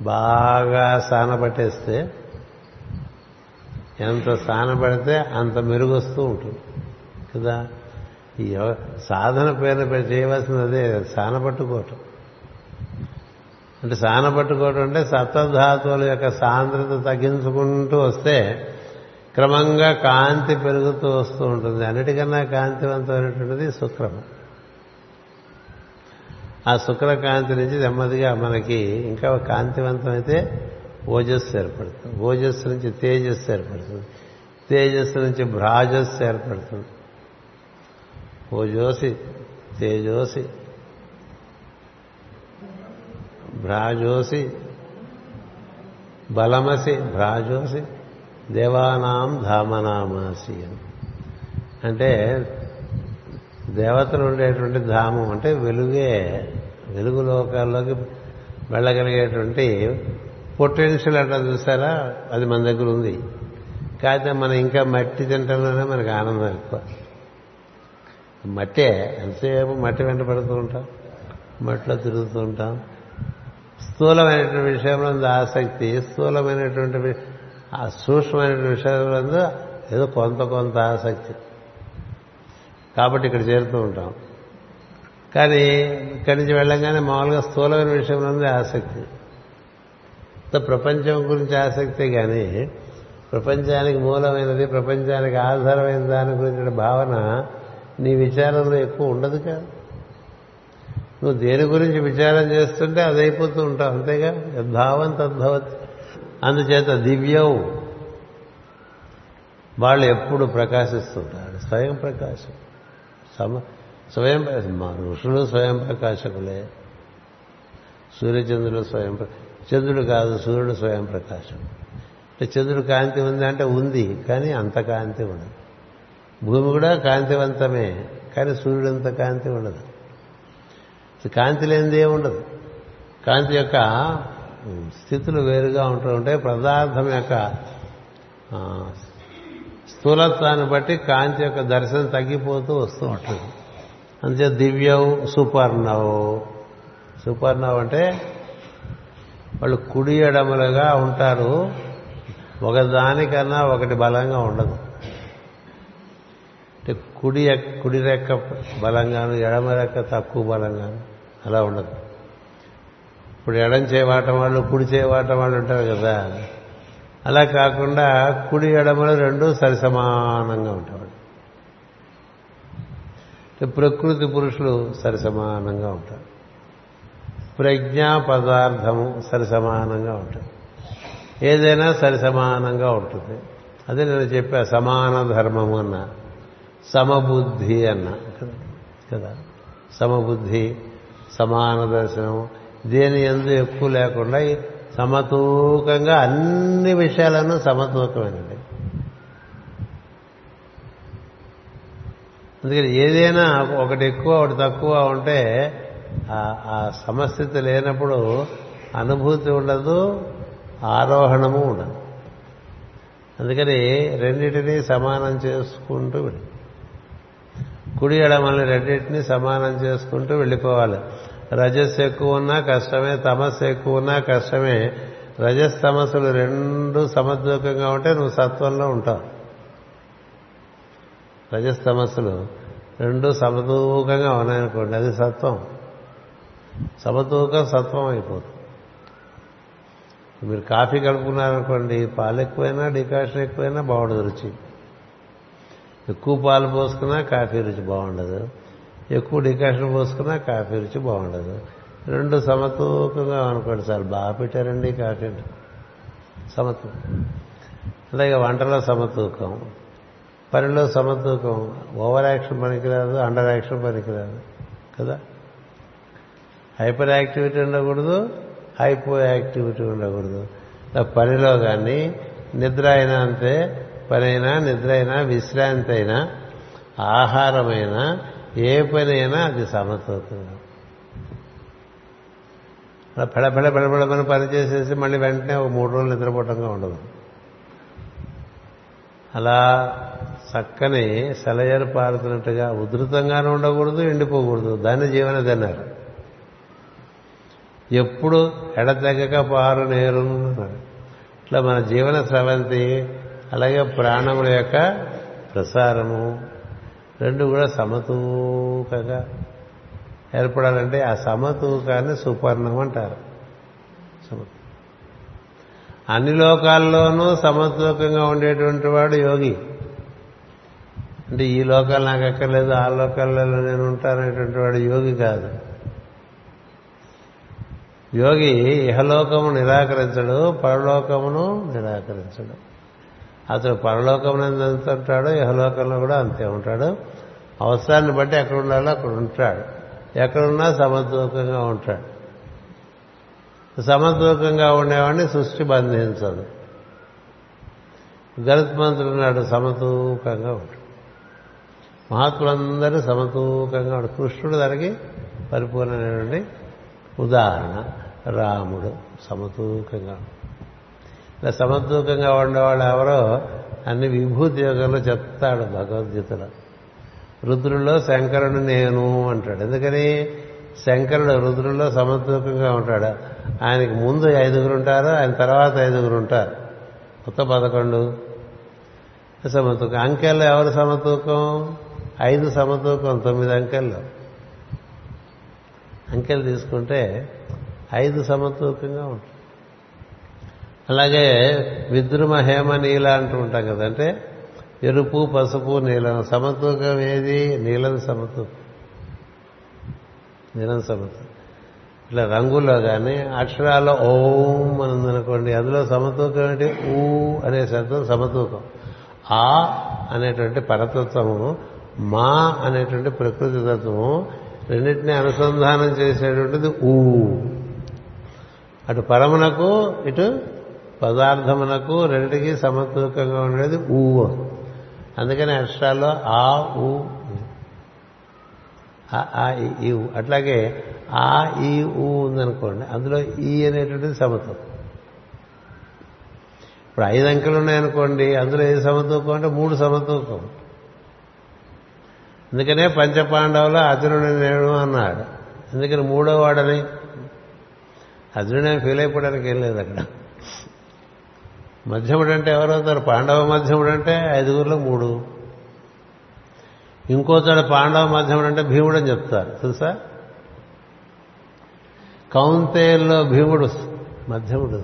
బాగా సాన పట్టేస్తే ఎంత సాన పడితే అంత మెరుగొస్తూ ఉంటుంది. కదా? సాధన పేరు చేయవలసింది అదే సాన పట్టుకోవటం అంటే సాన పట్టుకోవటం అంటే సప్తధాతువుల యొక్క సాంద్రత తగ్గించుకుంటూ వస్తే క్రమంగా కాంతి పెరుగుతూ వస్తూ ఉంటుంది. అన్నిటికన్నా కాంతివంతమైనటువంటిది శుక్రము. ఆ శుక్ర కాంతి నుంచి నెమ్మదిగా మనకి ఇంకా కాంతివంతమైతే ఓజస్సు ఏర్పడుతుంది. ఓజస్సు నుంచి తేజస్సు ఏర్పడుతుంది. తేజస్సు నుంచి భ్రాజస్సు ఏర్పడుతుంది. ఓజోసి తేజోసి భ్రాజోసి బలమసి భ్రాజోసి దేవానాం ధామనామాసి అని. అంటే దేవతలు ఉండేటువంటి ధామం అంటే వెలుగే వెలుగు లోకాల్లోకి వెళ్ళగలిగేటువంటి పొటెన్షియల్ అంటే చూసారా? అది మన దగ్గర ఉంది. కాకపోతే మనం ఇంకా మట్టి తింటంలోనే మనకు ఆనందం ఎక్కువ. మట్టే ఎంతసేపు మట్టి వెంట పడుతూ ఉంటాం మట్టిలో తిరుగుతూ ఉంటాం. స్థూలమైనటువంటి విషయంలో ఆసక్తి స్థూలమైనటువంటి ఆ సూక్ష్మమైనటువంటి విషయంలో ఏదో కొంత కొంత ఆసక్తి కాబట్టి ఇక్కడ చేరుతూ ఉంటాం. కానీ ఇక్కడి నుంచి వెళ్ళంగానే మామూలుగా స్థూలమైన విషయంలో ఆసక్తి ప్రపంచం గురించి ఆసక్తి కానీ ప్రపంచానికి మూలమైనది ప్రపంచానికి ఆధారమైన దాని గురించిన భావన నీ విచారంలో ఎక్కువ ఉండదు కాదు. నువ్వు దేని గురించి విచారం చేస్తుంటే అది ఉంటావు అంతేగా? యద్భావం తద్భవతి. అందుచేత దివ్యం వాళ్ళు ఎప్పుడు ప్రకాశిస్తుంటారు? స్వయం ప్రకాశం. సమ స్వయం ఋషులు స్వయం ప్రకాశకులే. సూర్యచంద్రుడు స్వయం చంద్రుడు కాదు సూర్యుడు స్వయం ప్రకాశం. అంటే చంద్రుడు కాంతి ఉంది అంటే ఉంది కానీ అంత కాంతి ఉండదు. భూమి కూడా కాంతివంతమే కానీ సూర్యుడంత కాంతి ఉండదు. కాంతి లేనిదే ఉండదు. కాంతి యొక్క స్థితులు వేరుగా ఉంటూ ఉంటాయి పదార్థం యొక్క స్థూలత్వాన్ని బట్టి కాంతి యొక్క దర్శనం తగ్గిపోతూ వస్తూ ఉంటుంది. అంతే దివ్యవు సూపర్నవ్ సూపర్నవ్ అంటే వాళ్ళు కుడి ఎడమలుగా ఉంటారు. ఒకదానికన్నా ఒకటి బలంగా ఉండదు. అంటే కుడి కుడి రెక్క బలంగాను ఎడమ రెక్క తక్కువ బలంగాను. అలా ఉండదు. ఇప్పుడు ఎడం చేయవాటం వాళ్ళు కుడి చేయవాటం వాళ్ళు ఉంటారు కదా. అలా కాకుండా కుడి ఎడమలు రెండు సరిసమానంగా ఉంటారు ప్రకృతి పురుషులు సరిసమానంగా ఉంటారు. ప్రజ్ఞా పదార్థము సరిసమానంగా ఉంటుంది ఏదైనా సరిసమానంగా ఉంటుంది. అదే నేను చెప్పా సమాన ధర్మము అన్నారు సమబుద్ధి అన్న. కదా? సమబుద్ధి సమాన దర్శనం దేని ఎందు ఎక్కువ లేకుండా సమతూకంగా అన్ని విషయాలను సమతూకమేనండి అందుకని ఏదైనా ఒకటి ఎక్కువ ఒకటి తక్కువ ఉంటే ఆ- ఆ సమస్థితి లేనప్పుడు అనుభూతి ఉండదు ఆరోహణము ఉండదు. అందుకని రెండింటినీ సమానం చేసుకుంటూ వెళ్ళి కుడి ఎడమల్ని రెండింటినీ సమానం చేసుకుంటూ వెళ్ళిపోవాలి. రజస్ ఎక్కువ ఉన్నా కష్టమే తమస్సు ఎక్కువ ఉన్నా కష్టమే. రజస్ తమస్సులు రెండు సమద్రూకంగా ఉంటే నువ్వు సత్వంలో ఉంటావు. రజస్ తమస్సులు రెండు సమతూకంగా ఉన్నాయనుకోండి అది సత్వం. సమతూకం సత్వం అయిపోతుంది. మీరు కాఫీ కలుపుకున్నారనుకోండి పాలు ఎక్కువైనా డికాషన్ ఎక్కువైనా బాగుండదు రుచి. ఎక్కువ పాలు పోసుకున్నా కాఫీ రుచి బాగుండదు. ఎక్కువ డికాషన్ పోసుకున్నా కాఫీ రుచి బాగుండదు. రెండు సమతూకంగా అనుకోండి సార్ బాగా పెట్టారండి కాఫీ అంటే. సమతూకం. అలాగే వంటలో సమతూకం. పనిలో సమతూకం. ఓవర్ యాక్షన్ పనికిరాదు అండర్ యాక్షన్ పనికిరాదు. కదా? హైపర్ యాక్టివిటీ ఉండకూడదు హైపో యాక్టివిటీ ఉండకూడదు. పనిలో కానీ నిద్ర అయినా అంతే పనైనా నిద్ర అయినా విశ్రాంతి అయినా ఆహారమైనా ఏ పని అయినా అది సమతూకంగా అలా పెడ పెడ పని చేసేసి మళ్ళీ వెంటనే ఒక మూడు రోజులు నిద్రపోవటంగా ఉండదు. అలా చక్కని సెలయరు పారుతున్నట్టుగా ఉధృతంగానే ఉండకూడదు ఎండిపోకూడదు. దాన్ని జీవన తిన్నారు ఎప్పుడు ఎడతెగక పారు నేరు ఇట్లా మన జీవన స్రవంతి అలాగే ప్రాణముల యొక్క ప్రసారము. రెండు కూడా సమతూకంగా ఏర్పడాలంటే ఆ సమతూకాన్ని సుపర్ణం అంటారు. అన్ని లోకాల్లోనూ సమతూకంగా ఉండేటువంటి వాడు యోగి. అంటే ఈ లోకాలు నాకు ఎక్కర్లేదు ఆ లోకాల్లో నేను ఉంటాననేటువంటి వాడు యోగి కాదు. యోగి ఇహలోకము నిరాకరించడు పరలోకమును నిరాకరించడు. అతను పరలోకం ఎంత ఉంటాడో ఇహలోకంలో కూడా అంతే ఉంటాడు. అవసరాన్ని బట్టి ఎక్కడ ఉండాలో అక్కడ ఉంటాడు. ఎక్కడున్నా సమతూకంగా ఉంటాడు. సమతూకంగా ఉండేవాడిని సృష్టి బంధించదు. గరుత్మంతుడు ఉన్నాడు సమతూకంగా ఉంటాడు మహాత్ములందరూ సమతూకంగా ఉంటాడు కృష్ణుడు దానికి పరిపూర్ణమైనటువంటి ఉదాహరణ. రాముడు సమతూకంగా ఇలా సమతూకంగా ఉండేవాళ్ళు ఎవరో అన్ని విభూతి యోగంలో చెప్తాడు భగవద్గీతలో. రుద్రుల్లో శంకరుడు నేను అంటాడు. ఎందుకని? శంకరుడు రుద్రుల్లో సమతూకంగా ఉంటాడు. ఆయనకి ముందు ఐదుగురు ఉంటారు ఆయన తర్వాత ఐదుగురు ఉంటారు. మొత్తం పదకొండు. సమతూకం అంకెల్లో ఎవరు సమతూకం ఐదు సమతూకం తొమ్మిది అంకెల్లో. అంకెలు తీసుకుంటే ఐదు సమతూకంగా ఉంటుంది అలాగే విద్రుమ హేమ నీల అంటూ ఉంటాం కదా అంటే ఎరుపు పసుపు నీలం. సమతూకం ఏది? నీలం సమతూకం. నీలం సమతూకం. ఇట్లా రంగుల్లో కానీ అక్షరాల్లో ఓం అని ఉందనుకోండి అందులో సమతూకం ఏంటి? ఊ అనే శబ్దం సమతూకం. ఆ అనేటువంటి పరతత్వము మా అనేటువంటి ప్రకృతి తత్వము రెండింటినీ అనుసంధానం చేసేటువంటిది ఊ. అటు పరమునకు ఇటు పదార్థమునకు రెండింటికి సమతూకంగా ఉండేది ఊ అందుకని అక్షరాల్లో ఆ ఊ ఆ, ఈ, అట్లాగే ఆ ఈ ఊ ఉందనుకోండి అందులో ఈ అనేటువంటిది సమతూకం ఇప్పుడు ఐదు అంకెలు ఉన్నాయనుకోండి అందులో ఏ సమతూకం అంటే మూడు సమతూకం అందుకనే పంచపాండవులు అర్జునుడు నేను అన్నాడు. అందుకని మూడో వాడని? అర్జునుడే ఫీల్ అయిపోవడానికి ఏం లేదు అక్కడ. మధ్యముడు అంటే ఎవరవుతారు పాండవ మధ్యముడు అంటే ఐదుగురులో మూడు. ఇంకో చోట పాండవ మధ్యముడు అంటే భీముడు అని చెప్తారు. తెలుసా? కౌంతేయుల్లో భీముడు మధ్యముడు.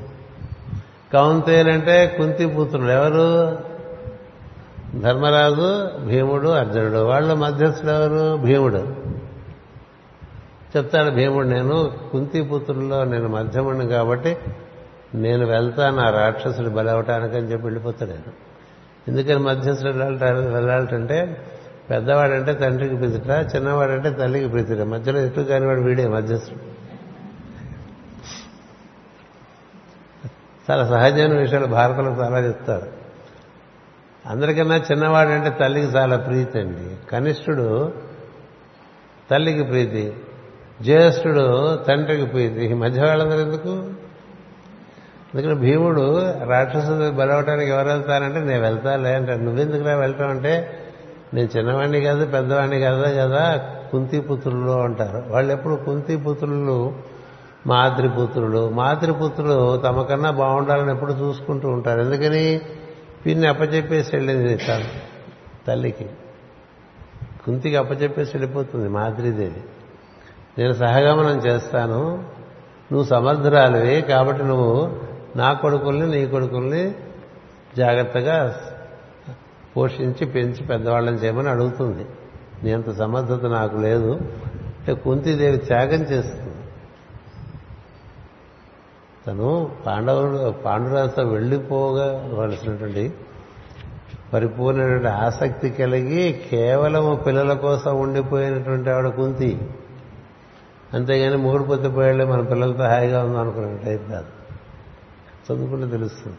కౌంతేయులు అంటే కుంతి పుత్రుడు ఎవరు? ధర్మరాజు భీముడు అర్జునుడు. వాళ్ళ మధ్యస్థుడు ఎవరు? భీముడు. చెప్తాడు భీముడు నేను కుంతి పుత్రుల్లో నేను మధ్యముడిని కాబట్టి నేను వెళ్తాను ఆ రాక్షసుడు బలవటానికని చెప్పి వెళ్ళిపోతాడు ఎందుకని మధ్యస్థుడు వెళ్ళాలి వెళ్ళాలంటే పెద్దవాడంటే తండ్రికి ప్రీతిట చిన్నవాడంటే తల్లికి ప్రీతిట. మధ్యలో ఎటు కాని వాడు వీడే మధ్యస్థుడు. చాలా సహజమైన విషయాలు భారతంలో చాలా చెప్తారు. అందరికన్నా చిన్నవాడంటే తల్లికి చాలా ప్రీతి అండి. కనిష్ఠుడు తల్లికి ప్రీతి జ్యేష్ఠుడు తండ్రికి ప్రీతి. ఈ మధ్య వాళ్ళందరూ ఎందుకు? అందుకని భీముడు రాక్షసుడు బలవటానికి ఎవరు వెళ్తానంటే నేను వెళ్తాలే అంటే నువ్వెందుకులా వెళ్తావు అంటే నేను చిన్నవాడిని కాదు పెద్దవాడిని కాదు కదా కుంతిపుత్రులు అంటారు. వాళ్ళు ఎప్పుడు కుంతిపుత్రులు మాతృపుత్రులు మాతృపుత్రులు తమకన్నా బాగుండాలని ఎప్పుడు చూసుకుంటూ ఉంటారు. ఎందుకని? పిన్ని అప్పచెప్పేసి వెళ్ళింది తను తల్లికి. కుంతికి అప్పచెప్పేసి వెళ్ళిపోతుంది మాతృదేవి నేను సహగమనం చేస్తాను నువ్వు సమర్థురాలివి కాబట్టి నువ్వు నా కొడుకుల్ని నీ కొడుకుల్ని జాగ్రత్తగా పోషించి పెంచి పెద్దవాళ్ళని చేయమని అడుగుతుంది. నీ అంత సమర్థత నాకు లేదు. అంటే కుంతిదేవి త్యాగం చేస్తుంది. తను పాండవుడు పాండురాజుతో వెళ్ళిపోగవలసినటువంటి పరిపూర్ణమైనటువంటి ఆసక్తి కలిగి కేవలం పిల్లల కోసం ఉండిపోయినటువంటి ఆవిడ కుంతి. అంతేగాని మూడు పొత్తిపోయాళ్ళే మన పిల్లలతో హాయిగా ఉందాం టైప్ కాదు. చదువుకుంటే తెలుస్తుంది.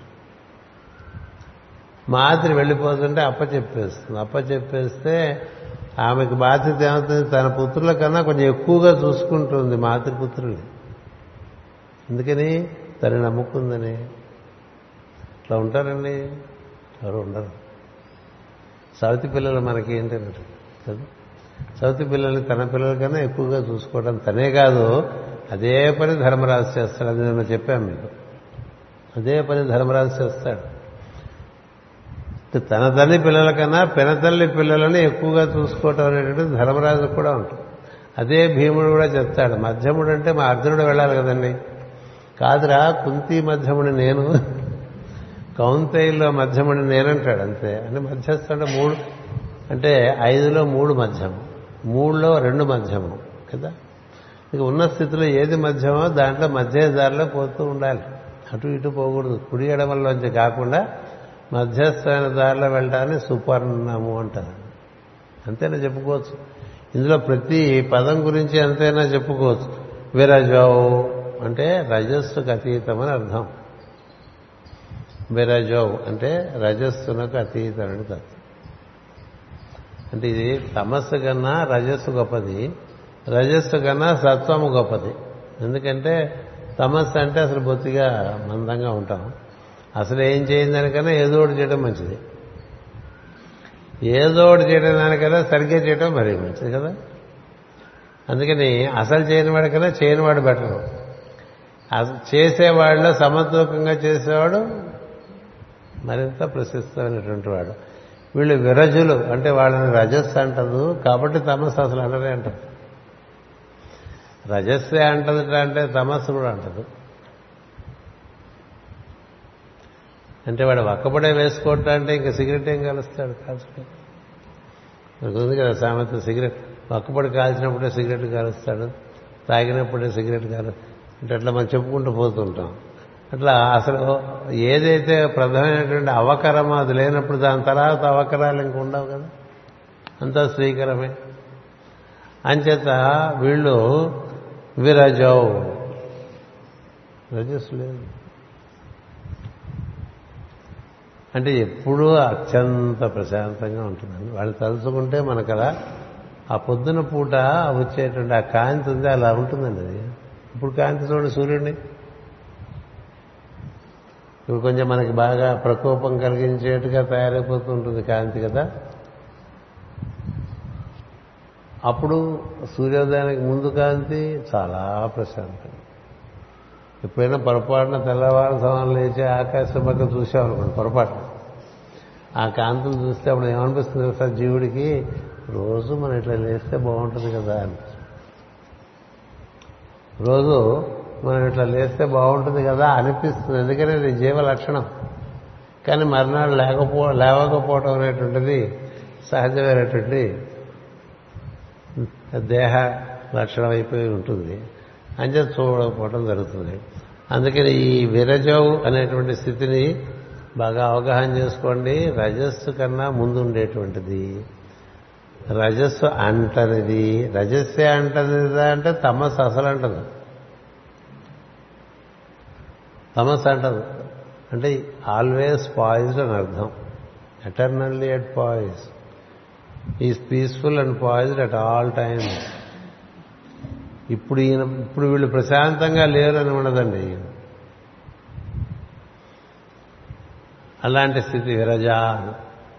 మాదిరి వెళ్ళిపోతుంటే అప్ప చెప్పేస్తుంది. అప్ప చెప్పేస్తే ఆమెకు బాధ్యత ఏమవుతుంది? తన పుత్రుల కన్నా కొంచెం ఎక్కువగా చూసుకుంటుంది మాతృపుత్రుల్ని అందుకని తను నమ్ముకుందని. ఇట్లా ఉంటారండి? ఎవరు ఉండరు. సౌతి పిల్లలు మనకి ఏంటంటే కదా? సౌతి పిల్లల్ని తన పిల్లల కన్నా ఎక్కువగా చూసుకోవడం తనే కాదు అదే పని ధర్మరాజు చేస్తాడు. అది నేను చెప్పాను మీకు. అదే పని ధర్మరాజు చేస్తాడు తన తల్లి పిల్లల కన్నా పినతల్లి పిల్లలని ఎక్కువగా చూసుకోవటం అనేటువంటిది ధర్మరాజు కూడా ఉంటుంది. అదే భీముడు కూడా చెప్తాడు మధ్యముడు అంటే మా అర్జునుడు వెళ్ళాలి కదండి. కాదురా కుంతి మధ్యముడి నేను. కౌంతైల్లో మధ్యముడి నేనంటాడు అంతే. అంటే మధ్యస్థ అంటే మూడు అంటే ఐదులో మూడు మధ్యము మూడులో రెండు మధ్యము కదా? ఇక ఉన్న స్థితిలో ఏది మధ్యమో దాంట్లో మధ్య దారిలో పోతూ ఉండాలి. అటు ఇటు పోకూడదు. కుడి ఎడమల్లోంచి కాకుండా మధ్యస్థమైన దారిలో వెళ్ళడాన్ని సుపర్ణము అంటారు. అంతేనా చెప్పుకోవచ్చు? ఇందులో ప్రతి పదం గురించి అంతైనా చెప్పుకోవచ్చు? విరజో అంటే రజస్సుకు అతీతం అని అర్థం. విరజో అంటే రజస్సునకు అతీతం అని తత్వం అంటే ఇది తమస్సు కన్నా రజస్సు గొప్పది. రజస్సు కన్నా సత్వము గొప్పది. ఎందుకంటే తమస్ అంటే అసలు బొత్తిగా మందంగా ఉంటాం. అసలు ఏం చేయని ఏదో ఒకటి చేయడం మంచిది. ఏదో ఒకటి చేయడం దానికన్నా సరిగ్గా చేయడం మరీ మంచిది కదా? అందుకని అసలు చేయని వాడికన్నా చేయని వాడు బెటర్. చేసేవాడిలో సమతూకంగా చేసేవాడు మరింత ప్రశస్తమైనటువంటి వాడు. వీళ్ళు విరజులు అంటే వాళ్ళని రజస్సు అంటదు కాబట్టి తమస్సు అసలు అనరే అంటారు. రజస్సే అంటది అంటే తమస్సు కూడా అంటదు. అంటే వాడు ఒక్కపడే వేసుకోవటం అంటే ఇంకా సిగరెట్ ఏం కలుస్తాడు? కాల్చుకొని ఉంది కదా సామెత సిగరెట్. ఒక్కపడి కాల్చినప్పుడే సిగరెట్ కాలుస్తాడు. తాగినప్పుడే సిగరెట్ కాలు అంటే అట్లా మనం చెప్పుకుంటూ పోతుంటాం. అట్లా అసలు ఏదైతే ప్రధానమైనటువంటి అవకరమో అది లేనప్పుడు దాని తర్వాత అవకరాలు ఇంక ఉండవు కదా. అంతా శ్రీకరమే అంచేత వీళ్ళు విరజౌ. రజస్సు లేదు. అంటే ఎప్పుడూ అత్యంత ప్రశాంతంగా ఉంటుందండి. వాళ్ళు తలుచుకుంటే మనకు అలా ఆ పొద్దున పూట వచ్చేటువంటి ఆ కాంతి ఉంది అలా ఉంటుందండి అది. ఇప్పుడు కాంతి చూడండి సూర్యుడిని. ఇప్పుడు కొంచెం మనకి బాగా ప్రకోపం కలిగించేట్టుగా తయారైపోతుంటుంది కాంతి కదా. అప్పుడు సూర్యోదయానికి ముందు కాంతి చాలా ప్రశాంతంగా ఎప్పుడైనా పొరపాటున తెల్లవారు సమయం లేచి ఆకాశం పక్క చూసామనుకోండి పొరపాటున. ఆ కాంతులు చూస్తే అప్పుడు ఏమనిపిస్తుంది తెలుసా జీవుడికి? రోజు మనం ఇట్లా లేస్తే బాగుంటుంది కదా అని. రోజు మనం ఇట్లా లేస్తే బాగుంటుంది కదా అనిపిస్తుంది. ఎందుకంటే ఇది జీవ లక్షణం. కానీ మర్నాడు లేకపో లేవకపోవడం అనేటువంటిది సహజమైనటువంటి దేహ లక్షణం అయిపోయి ఉంటుంది. అంచేత చూడకపోవడం జరుగుతుంది. అందుకని ఈ విరజవు అనేటువంటి స్థితిని బాగా అవగాహన చేసుకోండి. రజస్సు కన్నా ముందు ఉండేటువంటిది రజస్సు అంటనిది. రజస్సే అంటనిదా అంటే తమస్సు అసలు అంటదు. తమస్సు అంటదు. అంటే ఆల్వేస్ పాయిజ్డ్ అని అర్థం. Eternally at poise is peaceful and poised at all times ఇప్పుడు ఈయన ఇప్పుడు వీళ్ళు ప్రశాంతంగా లేరు అని ఉండదండి అలాంటి స్థితి విరజ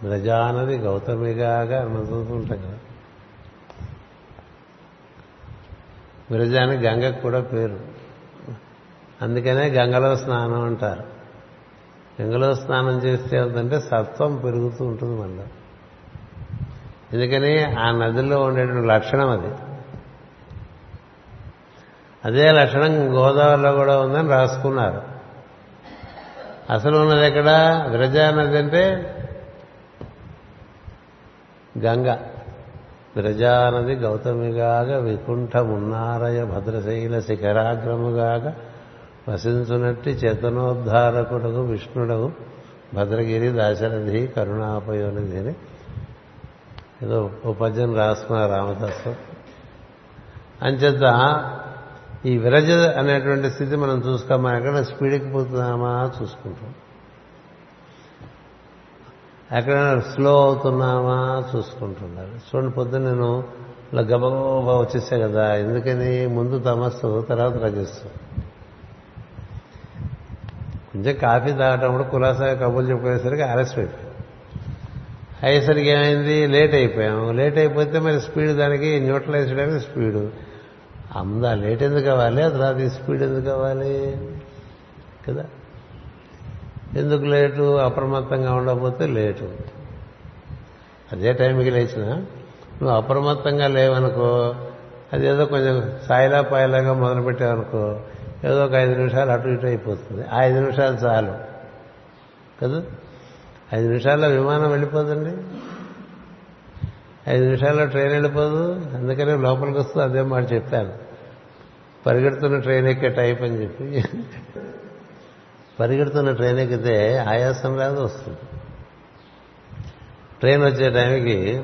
విరజ అన్నది గౌతమిగాగా మనం చదువుతుంటాం కదా. విరజ అని గంగకు కూడా పేరు. అందుకనే గంగలో స్నానం అంటారు. గంగలో స్నానం చేస్తే ఏంటంటే సత్వం పెరుగుతూ ఉంటుంది మళ్ళీ. ఎందుకని ఆ నదిలో ఉండేటువంటి లక్షణం అది. అదే లక్షణం గోదావరిలో కూడా ఉందని రాసుకున్నారు. అసలు ఉన్నది ఎక్కడ? విరజా నది అంటే గంగ. విరజా గౌతమిగాక వికుంఠమున్నారయ భద్రశైల శిఖరాగ్రముగాగా వసించునట్టి చేతనోద్ధారకుడకు విష్ణుడకు భద్రగిరి దాశరథి కరుణాపయోనిధి అని ఏదో ఓ పద్యం రాసుకున్నారు రామదాసు అంచేత ఈ విరజ అనేటువంటి స్థితి మనం చూసుకోమా ఎక్కడ స్పీడ్కి పోతున్నామా చూసుకుంటాం. ఎక్కడైనా స్లో అవుతున్నామా చూసుకుంటున్నారు. చూడండి పొద్దున్న నేను ఇలా గబగబా వచ్చేసా కదా ఎందుకని ముందు తమస్సు తర్వాత రజస్సు. కొంచెం కాఫీ తాగటం కూడా కులాసాగా కబుర్లు చెప్పుకునేసరికి ఆలస్యం అయిపోయింది అయ్యేసరికి ఏమైంది? లేట్ అయిపోయాము లేట్ అయిపోతే మరి స్పీడ్ దానికి న్యూట్రలైజ్ చేయడానికి స్పీడు. అందా లేట్ ఎందుకు కావాలి తర్వాత స్పీడ్ ఎందుకు కావాలి కదా? ఎందుకు లేటు? అప్రమత్తంగా ఉండకపోతే లేటు. అదే టైంకి లేచిన. నువ్వు అప్రమత్తంగా లేవనుకో అదేదో కొంచెం సాయిలా పాయలాగా మొదలుపెట్టావనుకో ఏదో ఒక ఐదు నిమిషాలు అటు ఇటు అయిపోతుంది. ఆ ఐదు నిమిషాలు చాలు. కదా? ఐదు నిమిషాల్లో విమానం వెళ్ళిపోదండి. ఐదు నిమిషాల్లో ట్రైన్ వెళ్ళిపోదు. అందుకనే లోపలికి వస్తూ అదే మాట చెప్పాను. పరిగెడుతున్న ట్రైన్ ఎక్కే టైప్ అని చెప్పి. పరిగెడుతున్న ట్రైన్ ఎక్కితే ఆయాసం రాదు వస్తుంది. ట్రైన్ వచ్చే టైంకి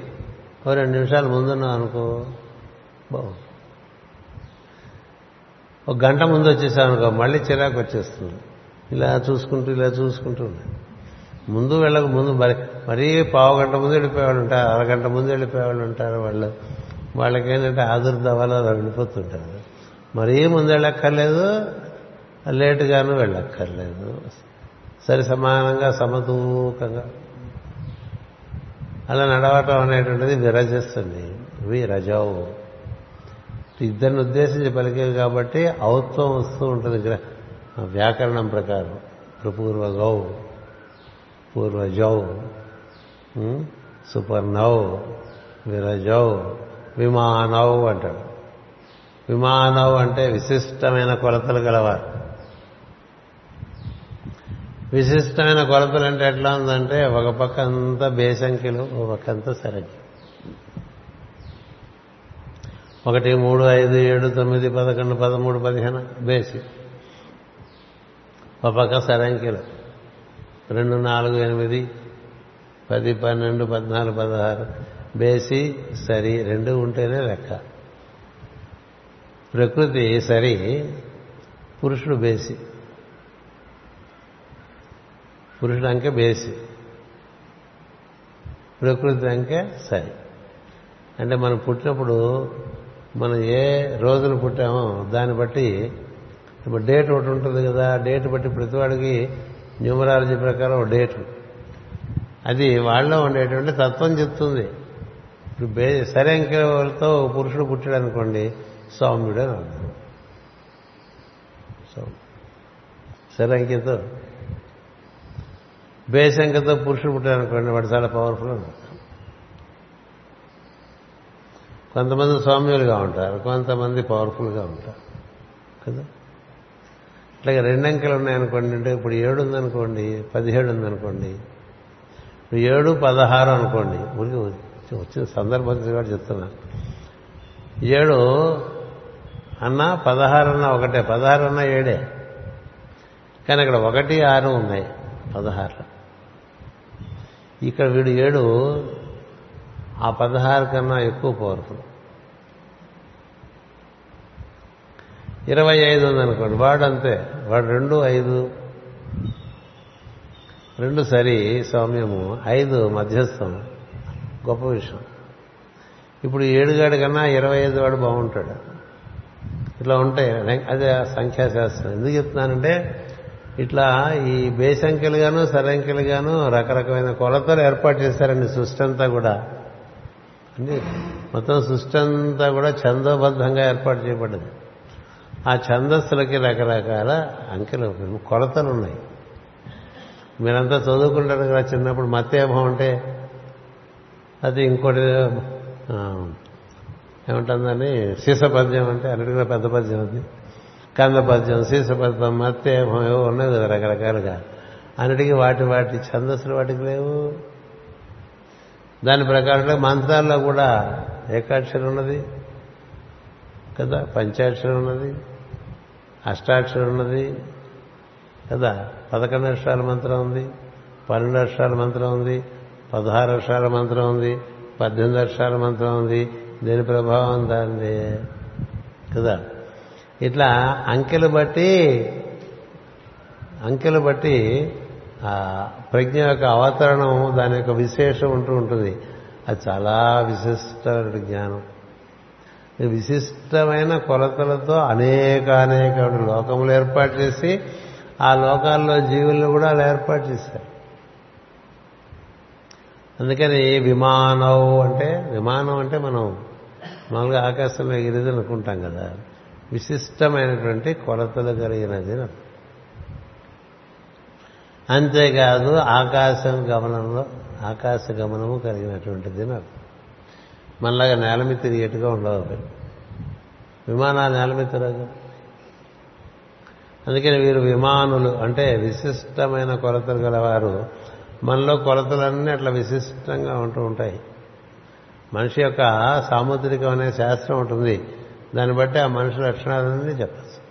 ఓ రెండు నిమిషాలు ముందున్నాం అనుకో బా ఒక గంట ముందు వచ్చేసాం అనుకో మళ్ళీ చిరాకు వచ్చేస్తుంది. ఇలా చూసుకుంటూ ఇలా చూసుకుంటూ ముందు వెళ్ళక ముందు మరి మరీ పావు గంట ముందు వెళ్ళిపోయేవాళ్ళు ఉంటారు అరగంట ముందు వెళ్ళిపోయేవాళ్ళు ఉంటారు వాళ్ళు. వాళ్ళకేంటంటే ఏంటంటే అలా వెళ్ళిపోతుంటారు. మరీ ముందు వెళ్ళక్కర్లేదు లేటుగాను వెళ్ళక్కర్లేదు. సరి సమానంగా సమతూకంగా అలా నడవటం అనేటువంటిది విరజిస్తుంది విరజవు ఇద్దరిని ఉద్దేశించి పలికేది కాబట్టి ఔత్వం వస్తూ ఉంటుంది వ్యాకరణం ప్రకారం పూర్వగౌ పూర్వజౌ సుపర్ణౌ విరజౌ విమానౌ అంటాడు. విమానౌ అంటే విశిష్టమైన కొలతలు గలవారు. విశిష్టమైన కొలతలు అంటే ఎట్లా ఉందంటే ఒక పక్క అంతా బేసంఖ్యలు ఒక పక్క అంతా సరంఖ్య ఒకటి మూడు ఐదు ఏడు తొమ్మిది పదకొండు పదమూడు పదిహేను బేసి. ఒక పక్క సరంఖ్యలు. రెండు నాలుగు ఎనిమిది పది పన్నెండు పద్నాలుగు పదహారు. బేసి సరి రెండు ఉంటేనే లెక్క. ప్రకృతి సరి పురుషుడు బేసి. పురుషుడు అంకె బేసి. ప్రకృతి అంకె సరి. అంటే మనం పుట్టినప్పుడు మనం ఏ రోజులు పుట్టామో దాన్ని బట్టి ఇప్పుడు డేట్ ఒకటి ఉంటుంది కదా డేట్ బట్టి ప్రతివాడికి న్యూమరాలజీ ప్రకారం ఒక డేటు. అది వాళ్ళలో ఉండేటువంటి తత్వం చెప్తుంది. ఇప్పుడు బే పురుషుడు పుట్టాడు అనుకోండి సౌమ్యుడు అని అర్థం. సౌమ్యుడు బేసంకతో పురుషుడు పుట్టాడు అనుకోండి వాడు చాలా పవర్ఫుల్ అని కొంతమంది సౌమ్యులుగా ఉంటారు కొంతమంది పవర్ఫుల్గా ఉంటారు. కదా? అట్లాగే రెండు అంకెలు ఉన్నాయనుకోండి అంటే ఇప్పుడు ఏడు ఉందనుకోండి పదిహేడు ఉందనుకోండి ఇప్పుడు ఏడు పదహారు అనుకోండి ఊరికి వచ్చిన సందర్భం కూడా చెప్తున్నా. ఏడు అన్నా పదహారు అన్నా ఒకటే పదహారు అన్న ఏడే. కానీ అక్కడ ఒకటి ఆరు ఉన్నాయి పదహారు ఇక్కడ వీడు ఏడు ఆ పదహారు కన్నా ఎక్కువ పవర్ఫుల్ ఇరవై ఐదు ఉందనుకోండి వాడు అంతే. వాడు రెండు ఐదు. రెండు సరి సౌమ్యము. ఐదు మధ్యస్థం. గొప్ప విషయం. ఇప్పుడు ఏడుగాడి కన్నా ఇరవై ఐదు వాడు బాగుంటాడు. ఇట్లా ఉంటాయి అదే సంఖ్యాశాస్త్రం. ఎందుకు చెప్తున్నానంటే ఇట్లా ఈ బేసంఖ్యలుగాను సరంఖ్యలుగాను రకరకమైన కొలతలు ఏర్పాటు చేశారండి సృష్టి అంతా కూడా. అంటే మొత్తం సృష్టి అంతా కూడా ఛందోబద్ధంగా ఏర్పాటు చేయబడ్డది. ఆ ఛందస్సులకి రకరకాల అంకెలు కొలతలు ఉన్నాయి మీరంతా చదువుకుంటారు కదా చిన్నప్పుడు మత్తేభం అంటే అది ఇంకోటి ఏమంటుందని సీసపద్యం అంటే అన్నిటికీ పెద్ద పద్యం అది. కంద పద్యం సీసపద్యం మత్తేభం ఏవో ఉన్నాయి కదా రకరకాలుగా. అన్నిటికీ వాటి వాటి ఛందస్సులు వాటికి లేవు. దాని ప్రకారంగా మంత్రాల్లో కూడా ఏకాక్షరం ఉన్నది కదా పంచాక్షరం ఉన్నది. అష్టాక్షరం ఉన్నది. కదా? పదకొండు అక్షరాల మంత్రం ఉంది. పన్నెండు అక్షరాల మంత్రం ఉంది. పదహారు అక్షరాల మంత్రం ఉంది. పద్దెనిమిది అక్షరాల మంత్రం ఉంది. దేని ప్రభావం దాన్ని కదా? ఇట్లా అంకెలు బట్టి అంకెలు బట్టి ప్రజ్ఞ యొక్క అవతరణం దాని యొక్క విశేషం ఉంటూ ఉంటుంది. అది చాలా విశిష్టమైన జ్ఞానం. విశిష్టమైన కొలతలతో అనేక అనేక లోకములు ఏర్పాటు చేసి ఆ లోకాల్లో జీవులను కూడా అలా ఏర్పాటు చేశారు. అందుకని విమానం అంటే విమానం అంటే మనం మామూలుగా ఆకాశంలో ఎగిరిది అనుకుంటాం కదా విశిష్టమైనటువంటి కొలతలు కలిగినది అంతేకాదు ఆకాశం గమనంలో ఆకాశ గమనము కలిగినటువంటిది నాకు మనలాగా నేల మీద తిరిగేట్టుగా ఉండవు విమానాలు నేల మీద తిరగదు. అందుకని వీరు విమానులు అంటే విశిష్టమైన కొలతలు గలవారు. మనలో కొలతలన్నీ అట్లా విశిష్టంగా ఉంటూ ఉంటాయి. మనిషి యొక్క సాముద్రికం అనే శాస్త్రం ఉంటుంది. దాన్ని బట్టి ఆ మనిషి లక్షణాలన్నీ చెప్పచ్చు.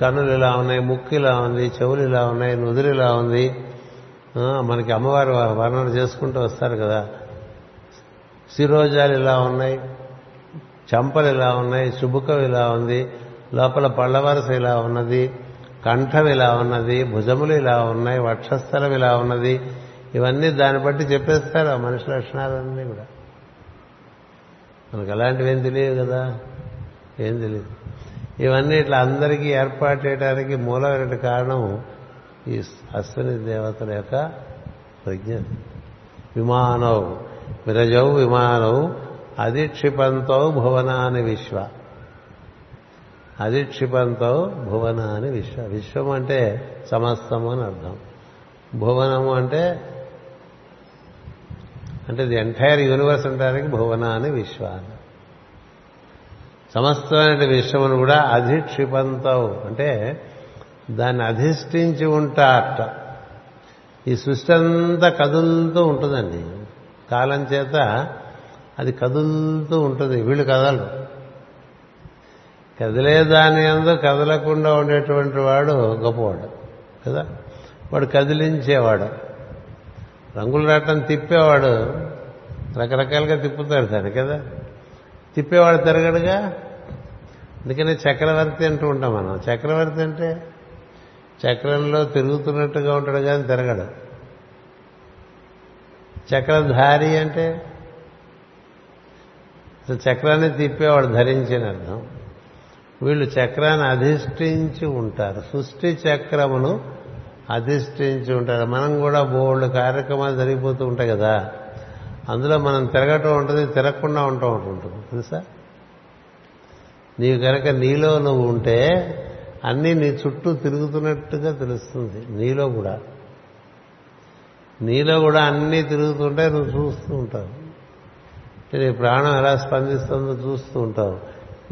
కన్నులు ఇలా ఉన్నాయి ముక్కు ఇలా ఉంది చెవులు ఇలా ఉన్నాయి నుదురు ఇలా ఉంది. మనకి అమ్మవారు వర్ణన చేసుకుంటూ వస్తారు కదా. శిరోజాలు ఇలా ఉన్నాయి చంపలు ఇలా ఉన్నాయి శుభుకం ఇలా ఉంది లోపల పళ్ళవరస ఇలా ఉన్నది కంఠం ఇలా ఉన్నది భుజములు ఇలా ఉన్నాయి వక్షస్థలం ఇలా ఉన్నది. ఇవన్నీ దాన్ని బట్టి చెప్పేస్తారు ఆ మనిషి లక్షణాలన్నీ కూడా. మనకు అలాంటివి ఏం తెలియదు కదా? ఏం తెలియదు. ఇవన్నీ ఇట్లా అందరికీ ఏర్పాటు చేయడానికి మూలమైన కారణం ఈ అశ్విని దేవతల యొక్క ప్రజ్ఞ. విమానవు విరజౌ విమానౌ అధిక్షిపంతో భువనాని విశ్వ. అధిక్షిపంతో భువనాని విశ్వ. విశ్వం అంటే సమస్తము అని అర్థం. భువనము అంటే అంటే ది ఎంటైర్ యూనివర్స్ అంటానికి భువనాని విశ్వ సమస్తమైన విశ్వమును కూడా అధిక్షిపంతవు అంటే దాన్ని అధిష్ఠించి ఉంటారట. ఈ సృష్టి అంతా కదులుతూ ఉంటుందండి. కాలం చేత అది కదులుతూ ఉంటుంది. వీళ్ళు కదలరు. కదిలేదాని అందు కదలకుండా ఉండేటువంటి వాడు గొప్పవాడు కదా? వాడు కదిలించేవాడు. రంగులు రాటం తిప్పేవాడు రకరకాలుగా తిప్పుతాడు దాన్ని కదా? తిప్పేవాడు తిరగడుగా? అందుకనే చక్రవర్తి అంటూ ఉంటాం మనం. చక్రవర్తి అంటే చక్రంలో తిరుగుతున్నట్టుగా ఉంటాడు కానీ తిరగడు. చక్రధారి అంటే? చక్రాన్ని తిప్పేవాడు ధరించిన అర్థం. వీళ్ళు చక్రాన్ని అధిష్ఠించి ఉంటారు. సృష్టి చక్రమును అధిష్ఠించి ఉంటారు. మనం కూడా బోల్డ్ కార్యక్రమాలు జరిగిపోతూ ఉంటాయి కదా. అందులో మనం తిరగటం ఉంటుంది తిరగకుండా ఉండటం ఉంటుంది. తెలుసా? నీవు కనుక నీలో నువ్వు ఉంటే అన్నీ నీ చుట్టూ తిరుగుతున్నట్టుగా తెలుస్తుంది. నీలో కూడా. నీలో కూడా అన్నీ తిరుగుతుంటే నువ్వు చూస్తూ ఉంటావు. నీ ప్రాణం ఎలా స్పందిస్తుందో చూస్తూ ఉంటావు.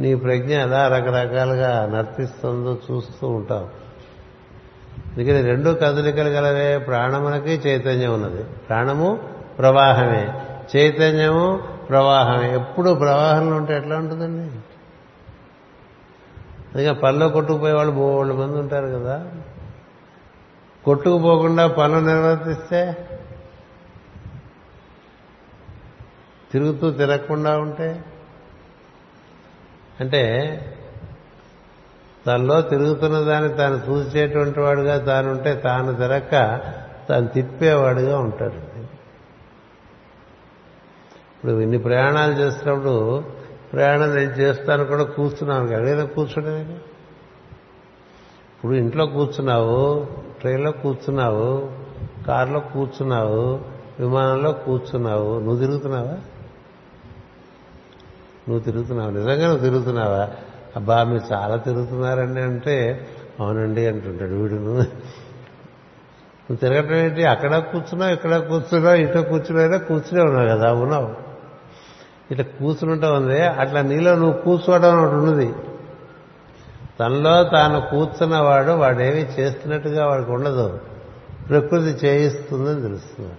నీ ప్రజ్ఞ ఎలా రకరకాలుగా నర్తిస్తుందో చూస్తూ ఉంటావు. అందుకని రెండు కదలికలు గలవే ప్రాణమునకి చైతన్యం ఉన్నది. ప్రాణము ప్రవాహమే. చైతన్యము ప్రవాహమే. ఎప్పుడు ప్రవాహంలో ఉంటే ఎట్లా ఉంటుందండి? అందుకే పనిలో కొట్టుకుపోయే వాళ్ళు బోళ్ళు మంది ఉంటారు కదా. కొట్టుకుపోకుండా పనులు నిర్వర్తిస్తే తిరుగుతూ తిరగకుండా ఉంటే? అంటే తనలో తిరుగుతున్న దాన్ని తాను చూసేటువంటి వాడుగా తానుంటే తాను తిరక్క తాను తిప్పేవాడుగా ఉంటాడు. ఇప్పుడు ఇన్ని ప్రయాణాలు చేస్తున్నప్పుడు ప్రయాణం నేను చేస్తాను కూడా కూర్చున్నాను ఎక్కడైనా కూర్చోడమే ఇప్పుడు ఇంట్లో కూర్చున్నావు ట్రైన్లో కూర్చున్నావు కారులో కూర్చున్నావు విమానంలో కూర్చున్నావు. నువ్వు తిరుగుతున్నావా? నువ్వు తిరుగుతున్నావు? నిజంగా నువ్వు తిరుగుతున్నావా? అబ్బా మీరు చాలా తిరుగుతున్నారండి అంటే అవునండి అంటుంటాడు వీడు. నువ్వు తిరగటం ఏంటి? అక్కడ కూర్చున్నావు ఇక్కడ కూర్చున్నావు ఇటు కూర్చున్నాయినా కూర్చునే ఉన్నావు కదా ఉన్నావు. ఇట్లా కూర్చుంటావు ఉంది అట్లా నీలో నువ్వు కూర్చోవడం ఒకటి ఉన్నది. తనలో తాను కూర్చున్నవాడు వాడేమి చేస్తున్నట్టుగా వాడికి ఉండదు. ప్రకృతి చేయిస్తుందని తెలుస్తుంది.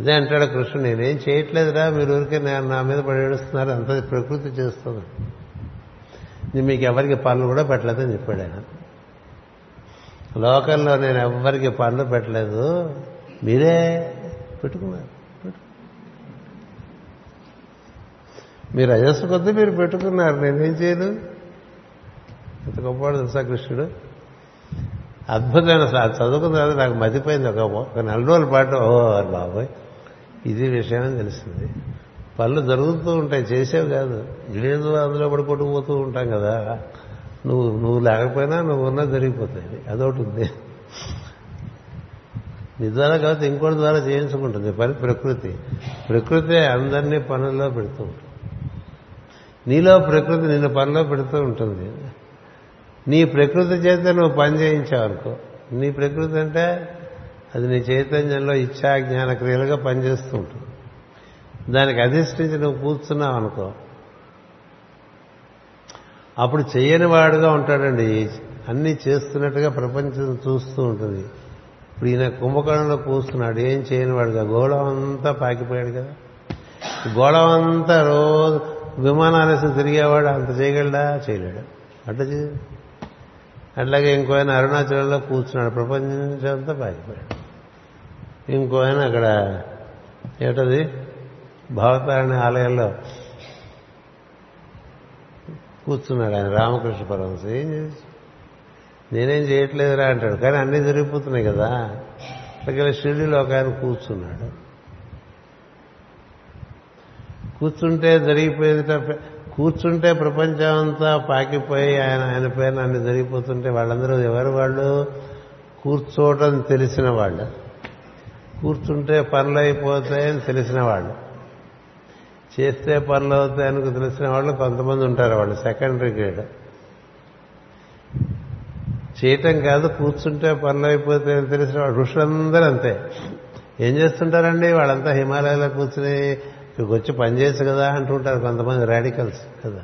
అదే అంటాడు కృష్ణుడు నేనేం చేయట్లేదురా మీరు ఊరికే నేను నా మీద పడి ఏడుస్తున్నారు అంత ప్రకృతి చేస్తుంది. మీకు ఎవరికి పనులు కూడా పెట్టలేదని చెప్పాడు ఆయన. లోకల్లో నేను ఎవరికి పనులు పెట్టలేదు మీరే పెట్టుకున్నారు. మీరు రజస్సు కొద్దీ మీరు పెట్టుకున్నారు నేనేం చేయను? ఎంత గొప్పవాడు తెలుసా కృష్ణుడు? అద్భుతమైన చదువుకున్న తర్వాత నాకు మతిపోయింది ఒక ఒక నెల రోజుల పాటు ఓ బాబోయ్ ఇది విషయం అని తెలిసింది. పనులు జరుగుతూ ఉంటాయి చేసేవి కాదు. లేదు అందులో పడి కొట్టుకుపోతూ ఉంటాం కదా. నువ్వు నువ్వు లేకపోయినా నువ్వు ఉన్నా జరిగిపోతాయి. అదొకటి ఉంది. నీ ద్వారా కాబట్టి ఇంకోటి ద్వారా చేయించుకుంటుంది. పని ప్రకృతి. ప్రకృతి అందరినీ పనుల్లో పెడుతూ ఉంటుంది. నీలో ప్రకృతి నిన్ను పనిలో పెడుతూ ఉంటుంది. నీ ప్రకృతి చేత నువ్వు పని చేయించావు అనుకో నీ ప్రకృతి అంటే అది నీ చైతన్యంలో ఇచ్చా జ్ఞాన క్రియలుగా పనిచేస్తూ ఉంటుంది. దానికి అధిష్ఠించి నువ్వు కూర్చున్నావు అనుకో అప్పుడు చేయని వాడుగా ఉంటాడండి. అన్నీ చేస్తున్నట్టుగా ప్రపంచం చూస్తూ ఉంటుంది. ఇప్పుడు ఈయన కుంభకోణంలో కూస్తున్నాడు ఏం చేయని వాడుగా? గోళం అంతా పాకిపోయాడు కదా. గోళం అంతా రోజు విమానాలేసి తిరిగేవాడు అంత చేయగలడా? చేయలేడు? అట్లా చే అట్లాగే ఇంకో ఆయన అరుణాచలంలో కూర్చున్నాడు. ప్రపంచంతో అంతా పాకిపోయాడు ఇంకో ఆయన అక్కడ ఏటది? భవతారణి ఆలయంలో కూర్చున్నాడు ఆయన. రామకృష్ణ పరమశ ఏం చేసి? నేనేం చేయట్లేదురా అంటాడు. కానీ అన్నీ జరిగిపోతున్నాయి కదా. అక్కడ షిరిడిలో ఒక ఆయన కూర్చున్నాడు. కూర్చుంటే జరిగిపోయేది కూర్చుంటే ప్రపంచం అంతా పాకిపోయి ఆయన ఆయన పేరు అన్ని జరిగిపోతుంటే వాళ్ళందరూ ఎవరు వాళ్ళు? కూర్చోవటం తెలిసిన వాళ్ళు. కూర్చుంటే పనులు అయిపోతాయని తెలిసిన వాళ్ళు. చేస్తే పనులు అవుతాయని తెలిసిన వాళ్ళు కొంతమంది ఉంటారు వాళ్ళు సెకండరీ గ్రేడ్ చేయటం కాదు కూర్చుంటే పనులు అయిపోతాయని తెలిసిన వాళ్ళు. ఋషులందరూ అంతే. ఏం చేస్తుంటారండి? వాళ్ళంతా హిమాలయాలో కూర్చుని ఇక్కడికి వచ్చి పనిచేయచ్చు కదా అంటుంటారు కొంతమంది రాడికల్స్ కదా.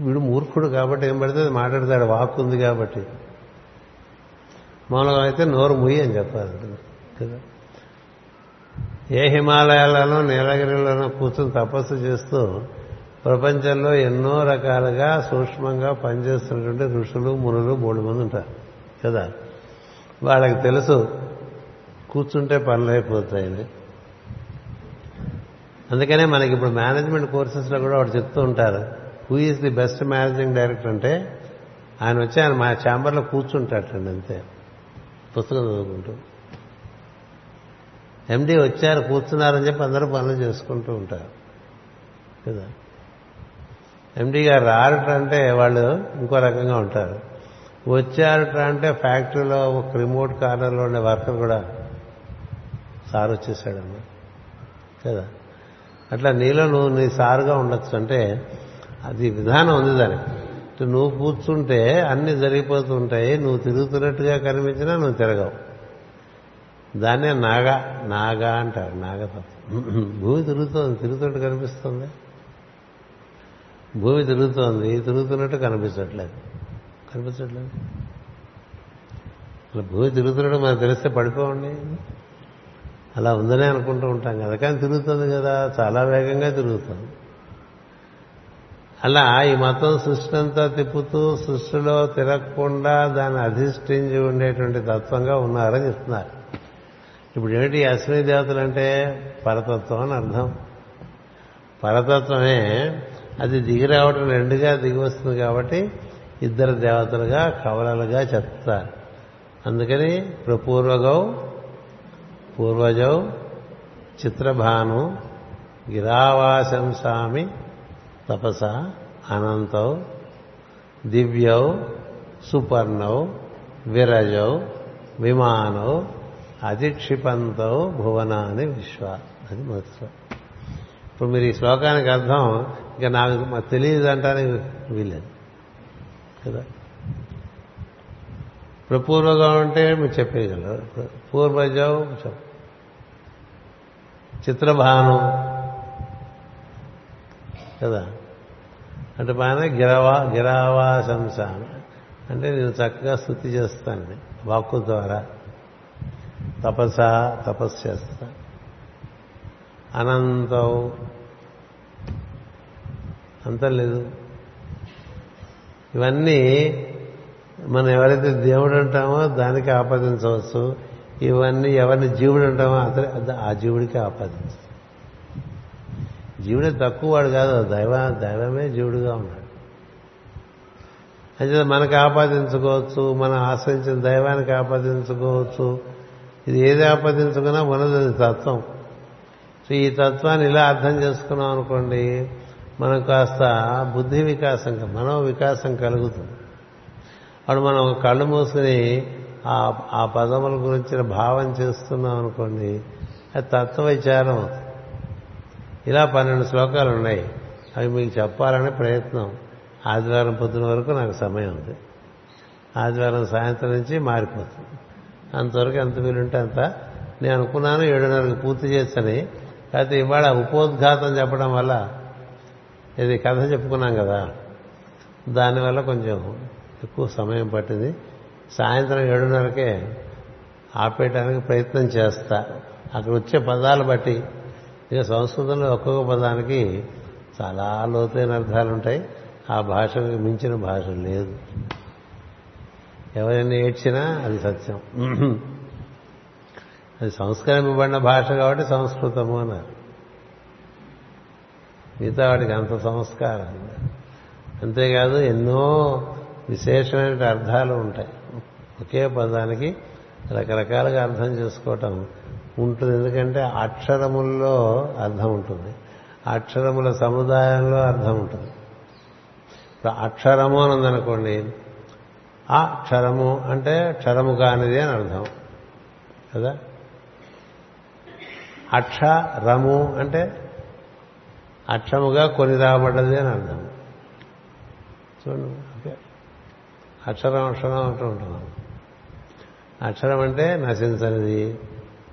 వీడు మూర్ఖుడు కాబట్టి ఏం పడితే అది మాట్లాడతాడు వాక్ ఉంది కాబట్టి. మామూలుగా అయితే నోరు ముయ్యి అని చెప్పాలి. కదా. ఏ హిమాలయాలలో నీలగిరిలోనో కూర్చొని తపస్సు చేస్తూ ప్రపంచంలో ఎన్నో రకాలుగా సూక్ష్మంగా పనిచేస్తున్నటువంటి ఋషులు మునులు మూడు మంది ఉంటారు కదా. వాళ్ళకి తెలుసు కూర్చుంటే పనులైపోతాయని అందుకనే మనకి ఇప్పుడు మేనేజ్మెంట్ కోర్సెస్లో కూడా వాడు చెప్తూ ఉంటారు who is the best managing director అంటే ఆయన వచ్చి ఆయన మా ఛాంబర్లో కూర్చుంటాటండి అంతే పుస్తకం చదువుకుంటూ. ఎండి వచ్చారు కూర్చున్నారని చెప్పి అందరూ పనులు చేసుకుంటూ ఉంటారు కదా. ఎండి గారు రారట అంటే వాళ్ళు ఇంకో రకంగా ఉంటారు వచ్చారట అంటే ఫ్యాక్టరీలో ఒక రిమోట్ కార్నర్లో ఉండే వర్కర్ కూడా సార్ వచ్చేసాడమ్మా కదా. అట్లా నీలో నువ్వు నీ సారుగా ఉండొచ్చు అంటే అది విధానం ఉంది దానికి నువ్వు కూర్చుంటే అన్ని జరిగిపోతుంటాయి నువ్వు తిరుగుతున్నట్టుగా కనిపించినా నువ్వు తిరగవు. దాన్నే నాగా నాగా అంటారు నాగతత్వం భూమి తిరుగుతోంది తిరుగుతున్నట్టు కనిపిస్తుంది. భూమి తిరుగుతోంది తిరుగుతున్నట్టు కనిపించట్లేదు. కనిపించట్లేదు. అలా భూమి తిరుగుతున్నట్టు మనకు తెలిస్తే పడిపోండి అలా ఉందనే అనుకుంటూ ఉంటాం కదా. కానీ తిరుగుతుంది కదా. చాలా వేగంగా తిరుగుతుంది. అలా ఈ మతం సృష్టి అంతా తిప్పుతూ సృష్టిలో తిరగకుండా దాన్ని అధిష్ఠించి ఉండేటువంటి తత్వంగా ఉన్నారని చెప్తున్నారు. ఇప్పుడు ఏమిటి అశ్విని దేవతలు అంటే పరతత్వం అని అర్థం? పరతత్వమే అది దిగి రావటం రెండుగా దిగి వస్తుంది కాబట్టి ఇద్దరు దేవతలుగా కవలలుగా చెప్తారు. అందుకని ప్రపూర్వగౌ పూర్వజౌ చిత్రభాను గిరావాశంసామి తపస అనంతౌ దివ్యౌ సుపర్ణౌ విరజౌ విమానౌ అధిక్షిపంతౌ భువనాని విశ్వ అది మొదటి ఇప్పుడు మీరు ఈ శ్లోకానికి అర్థం ఇంకా నాకు మాకు తెలియదు అంటానికి వీలేదు కదా ప్రపూర్వగా ఉంటే మీరు చెప్పేయగలరు పూర్వజౌ చెప్ చిత్రభాను. కదా? అంటే బాగానే గిరవా గిరావా అంటే నేను చక్కగా స్థుతి చేస్తాను వాక్కు ద్వారా. తపస తపస్సు చేస్తా అనంతం. అంత లేదు. ఇవన్నీ మనం ఎవరైతే దేవుడు అంటామో దానికి ఆపాదించవచ్చు. ఇవన్నీ ఎవరిని జీవుడు అంటామో అతని ఆ జీవుడికి ఆపాదించవచ్చు జీవుడే తక్కువ వాడు కాదు దైవ దైవమే జీవుడుగా ఉన్నాడు. అయితే మనకు ఆపాదించుకోవచ్చు మనం ఆశ్రయించిన దైవానికి ఆపాదించుకోవచ్చు. ఇది ఏది ఆపాదించుకున్నా ఉన్నది తత్వం. సో ఈ తత్వాన్ని ఇలా అర్థం చేసుకున్నాం అనుకోండి మనం కాస్త బుద్ధి వికాసం మనో వికాసం కలుగుతుంది. అప్పుడు మనం కళ్ళు మూసుకుని ఆ పదముల గురించిన భావం చేస్తున్నాం అనుకోండి అది తత్వవిచారం. అవుతుంది ఇలా పన్నెండు శ్లోకాలు ఉన్నాయి. అవి మీకు చెప్పాలనే ప్రయత్నం. ఆదివారం పొద్దున వరకు నాకు సమయం ఉంది. ఆదివారం సాయంత్రం నుంచి మారిపోతుంది. అంతవరకు ఎంత వీలుంటే అంత. నేను అనుకున్నాను ఏడున్నరకు పూర్తి చేస్తని అయితే ఇవాళ ఉపోద్ఘాతం చెప్పడం వల్ల ఇది కథ చెప్పుకున్నాం కదా. దానివల్ల కొంచెం ఎక్కువ సమయం పట్టింది. సాయంత్రం ఏడున్నరకే ఆపేయడానికి ప్రయత్నం చేస్తా. అక్కడ వచ్చే పదాలు బట్టి ఇక సంస్కృతంలో ఒక్కొక్క పదానికి చాలా లోతైన అర్థాలు ఉంటాయి. ఆ భాషకు మించిన భాష లేదు. ఎవరైనా ఏడ్చినా అది సత్యం. అది సంస్కరింపబడిన భాష కాబట్టి సంస్కృతము అన్నారు. మిగతా వాటికి అంత సంస్కారం అంతేకాదు ఎన్నో విశేషమైన అర్థాలు ఉంటాయి. ఒకే పదానికి రకరకాలుగా అర్థం చేసుకోవటం ఉంటుంది. ఎందుకంటే అక్షరముల్లో అర్థం ఉంటుంది. అక్షరముల సముదాయంలో అర్థం ఉంటుంది. ఇప్పుడు అక్షరము అని ఉందనుకోండి ఆ క్షరము అంటే క్షరము కానిది అని అర్థం. కదా? అక్షరము అంటే అక్షముగా కొని రాబడ్డది అని అర్థం. చూడండి. అక్షరం అక్షరం అంటూ ఉంటున్నాం అక్షరం అంటే నశించనిది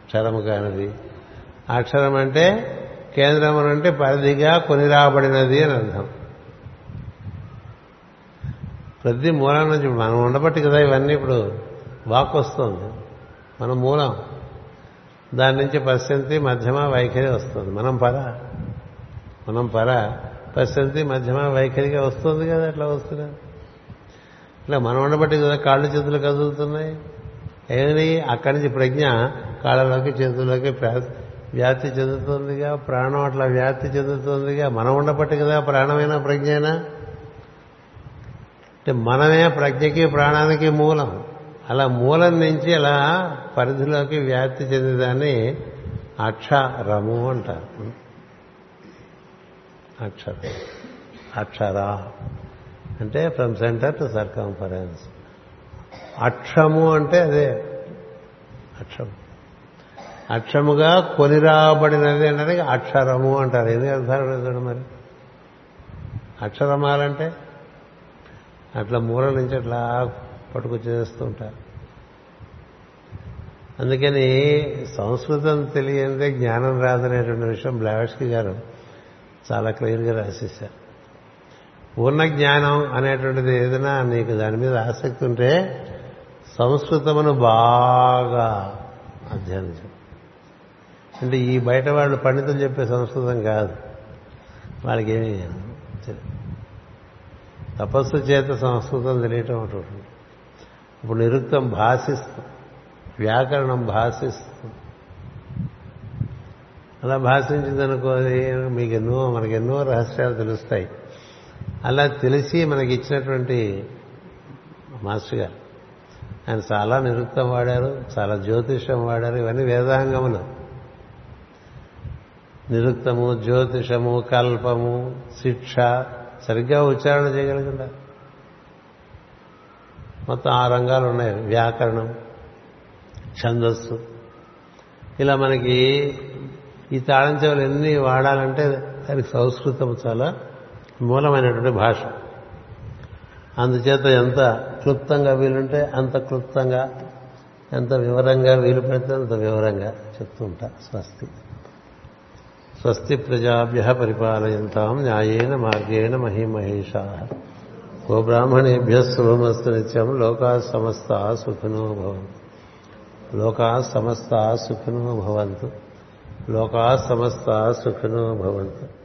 క్షరము కానిది. అక్షరం అంటే కేంద్రం అంటే పరిధిగా కొని రాబడినది అని అర్థం. ప్రతి మూలం నుంచి మనం ఉండబట్టి కదా ఇవన్నీ ఇప్పుడు వాక్ వస్తుంది మన మూలం. దాని నుంచి పశ్చంతి మధ్యమ వైఖరి వస్తుంది. మనం పర. మనం పర. పశ్చంతి మధ్యమ వైఖరిగా వస్తుంది కదా అట్లా వస్తున్నా? ఇట్లా మనం ఉండబట్టి కదా కాళ్ళు చేతులు కదులుతున్నాయి. ఏమని అక్కడి నుంచి ప్రజ్ఞ కాళ్ళలోకి చేతుల్లోకి వ్యాప్తి చెందుతుందిగా ప్రాణం అట్లా వ్యాప్తి చెందుతుందిగా. మనం ఉండబట్టి కదా ప్రాణమైన ప్రజ్ఞైనా? అంటే మనమే ప్రజ్ఞకి ప్రాణానికి మూలం. అలా మూలం నుంచి అలా పరిధిలోకి వ్యాప్తి చెందేదాన్ని అక్షరము అంటారు. అక్షరం. అక్షర. అంటే ఫ్రమ్ సెంటర్ టు సర్కంఫరెన్స్ అక్షము అంటే అదే. అక్షం అక్షముగా కొనిరాబడినది అంటే అక్షరము అంటారు. ఎన్ని అర్థాలు చూడండి మరి? అక్షరమాలంటే అట్లా మూల నుంచి అట్లా పట్టుకొచ్చేస్తూ ఉంటారు. అందుకని సంస్కృతం తెలియందే జ్ఞానం రాదనేటువంటి విషయం బ్లావెట్స్కి గారు చాలా క్లియర్గా రాసేశారు. పూర్ణ జ్ఞానం అనేటువంటిది ఏదైనా నీకు దాని మీద ఆసక్తి ఉంటే సంస్కృతమును బాగా అధ్యయనం అంటే ఈ బయట వాళ్ళు పండితులు చెప్పే సంస్కృతం కాదు. వాళ్ళకి ఏమీ తపస్సు చేత సంస్కృతం తెలియటం ఒకటి. ఉంటుంది ఇప్పుడు నిరుక్తం భాషిస్తుంది వ్యాకరణం భాషిస్తుంది అలా భాషించిందనుకో మీకు ఎన్నో మనకెన్నో రహస్యాలు తెలుస్తాయి. అలా తెలిసి మనకి ఇచ్చినటువంటి మాస్టర్ గారు. ఆయన చాలా నిరుక్తం వాడారు చాలా జ్యోతిషం వాడారు ఇవన్నీ వేదాంగములు. నిరుక్తము జ్యోతిషము కల్పము శిక్ష సరిగ్గా ఉచ్చారణ చేయగలిగిందా? మొత్తం ఆ రంగాలు ఉన్నాయి. వ్యాకరణం ఛందస్సు. ఇలా మనకి ఈ తాళం చెవులు ఎన్ని వాడాలంటే దానికి సంస్కృతం చాలా మూలమైనటువంటి భాష. అందుచేత ఎంత క్లుప్తంగా వీలుంటే అంత క్లుప్తంగా ఎంత వివరంగా వీలు పెడితే అంత వివరంగా చెప్తూ ఉంటా స్వస్తి. స్వస్తి ప్రజాభ్య పరిపాలయంతాం న్యాయేన మార్గేణ మహిమహేషా. ఓ బ్రాహ్మణేభ్య శుభమస్తు నిత్యం లోకా సమస్త సుఖినో భవంతు. లోకా సమస్త సుఖినో భవంతు. లోకా సమస్త సుఖినో భవంతు.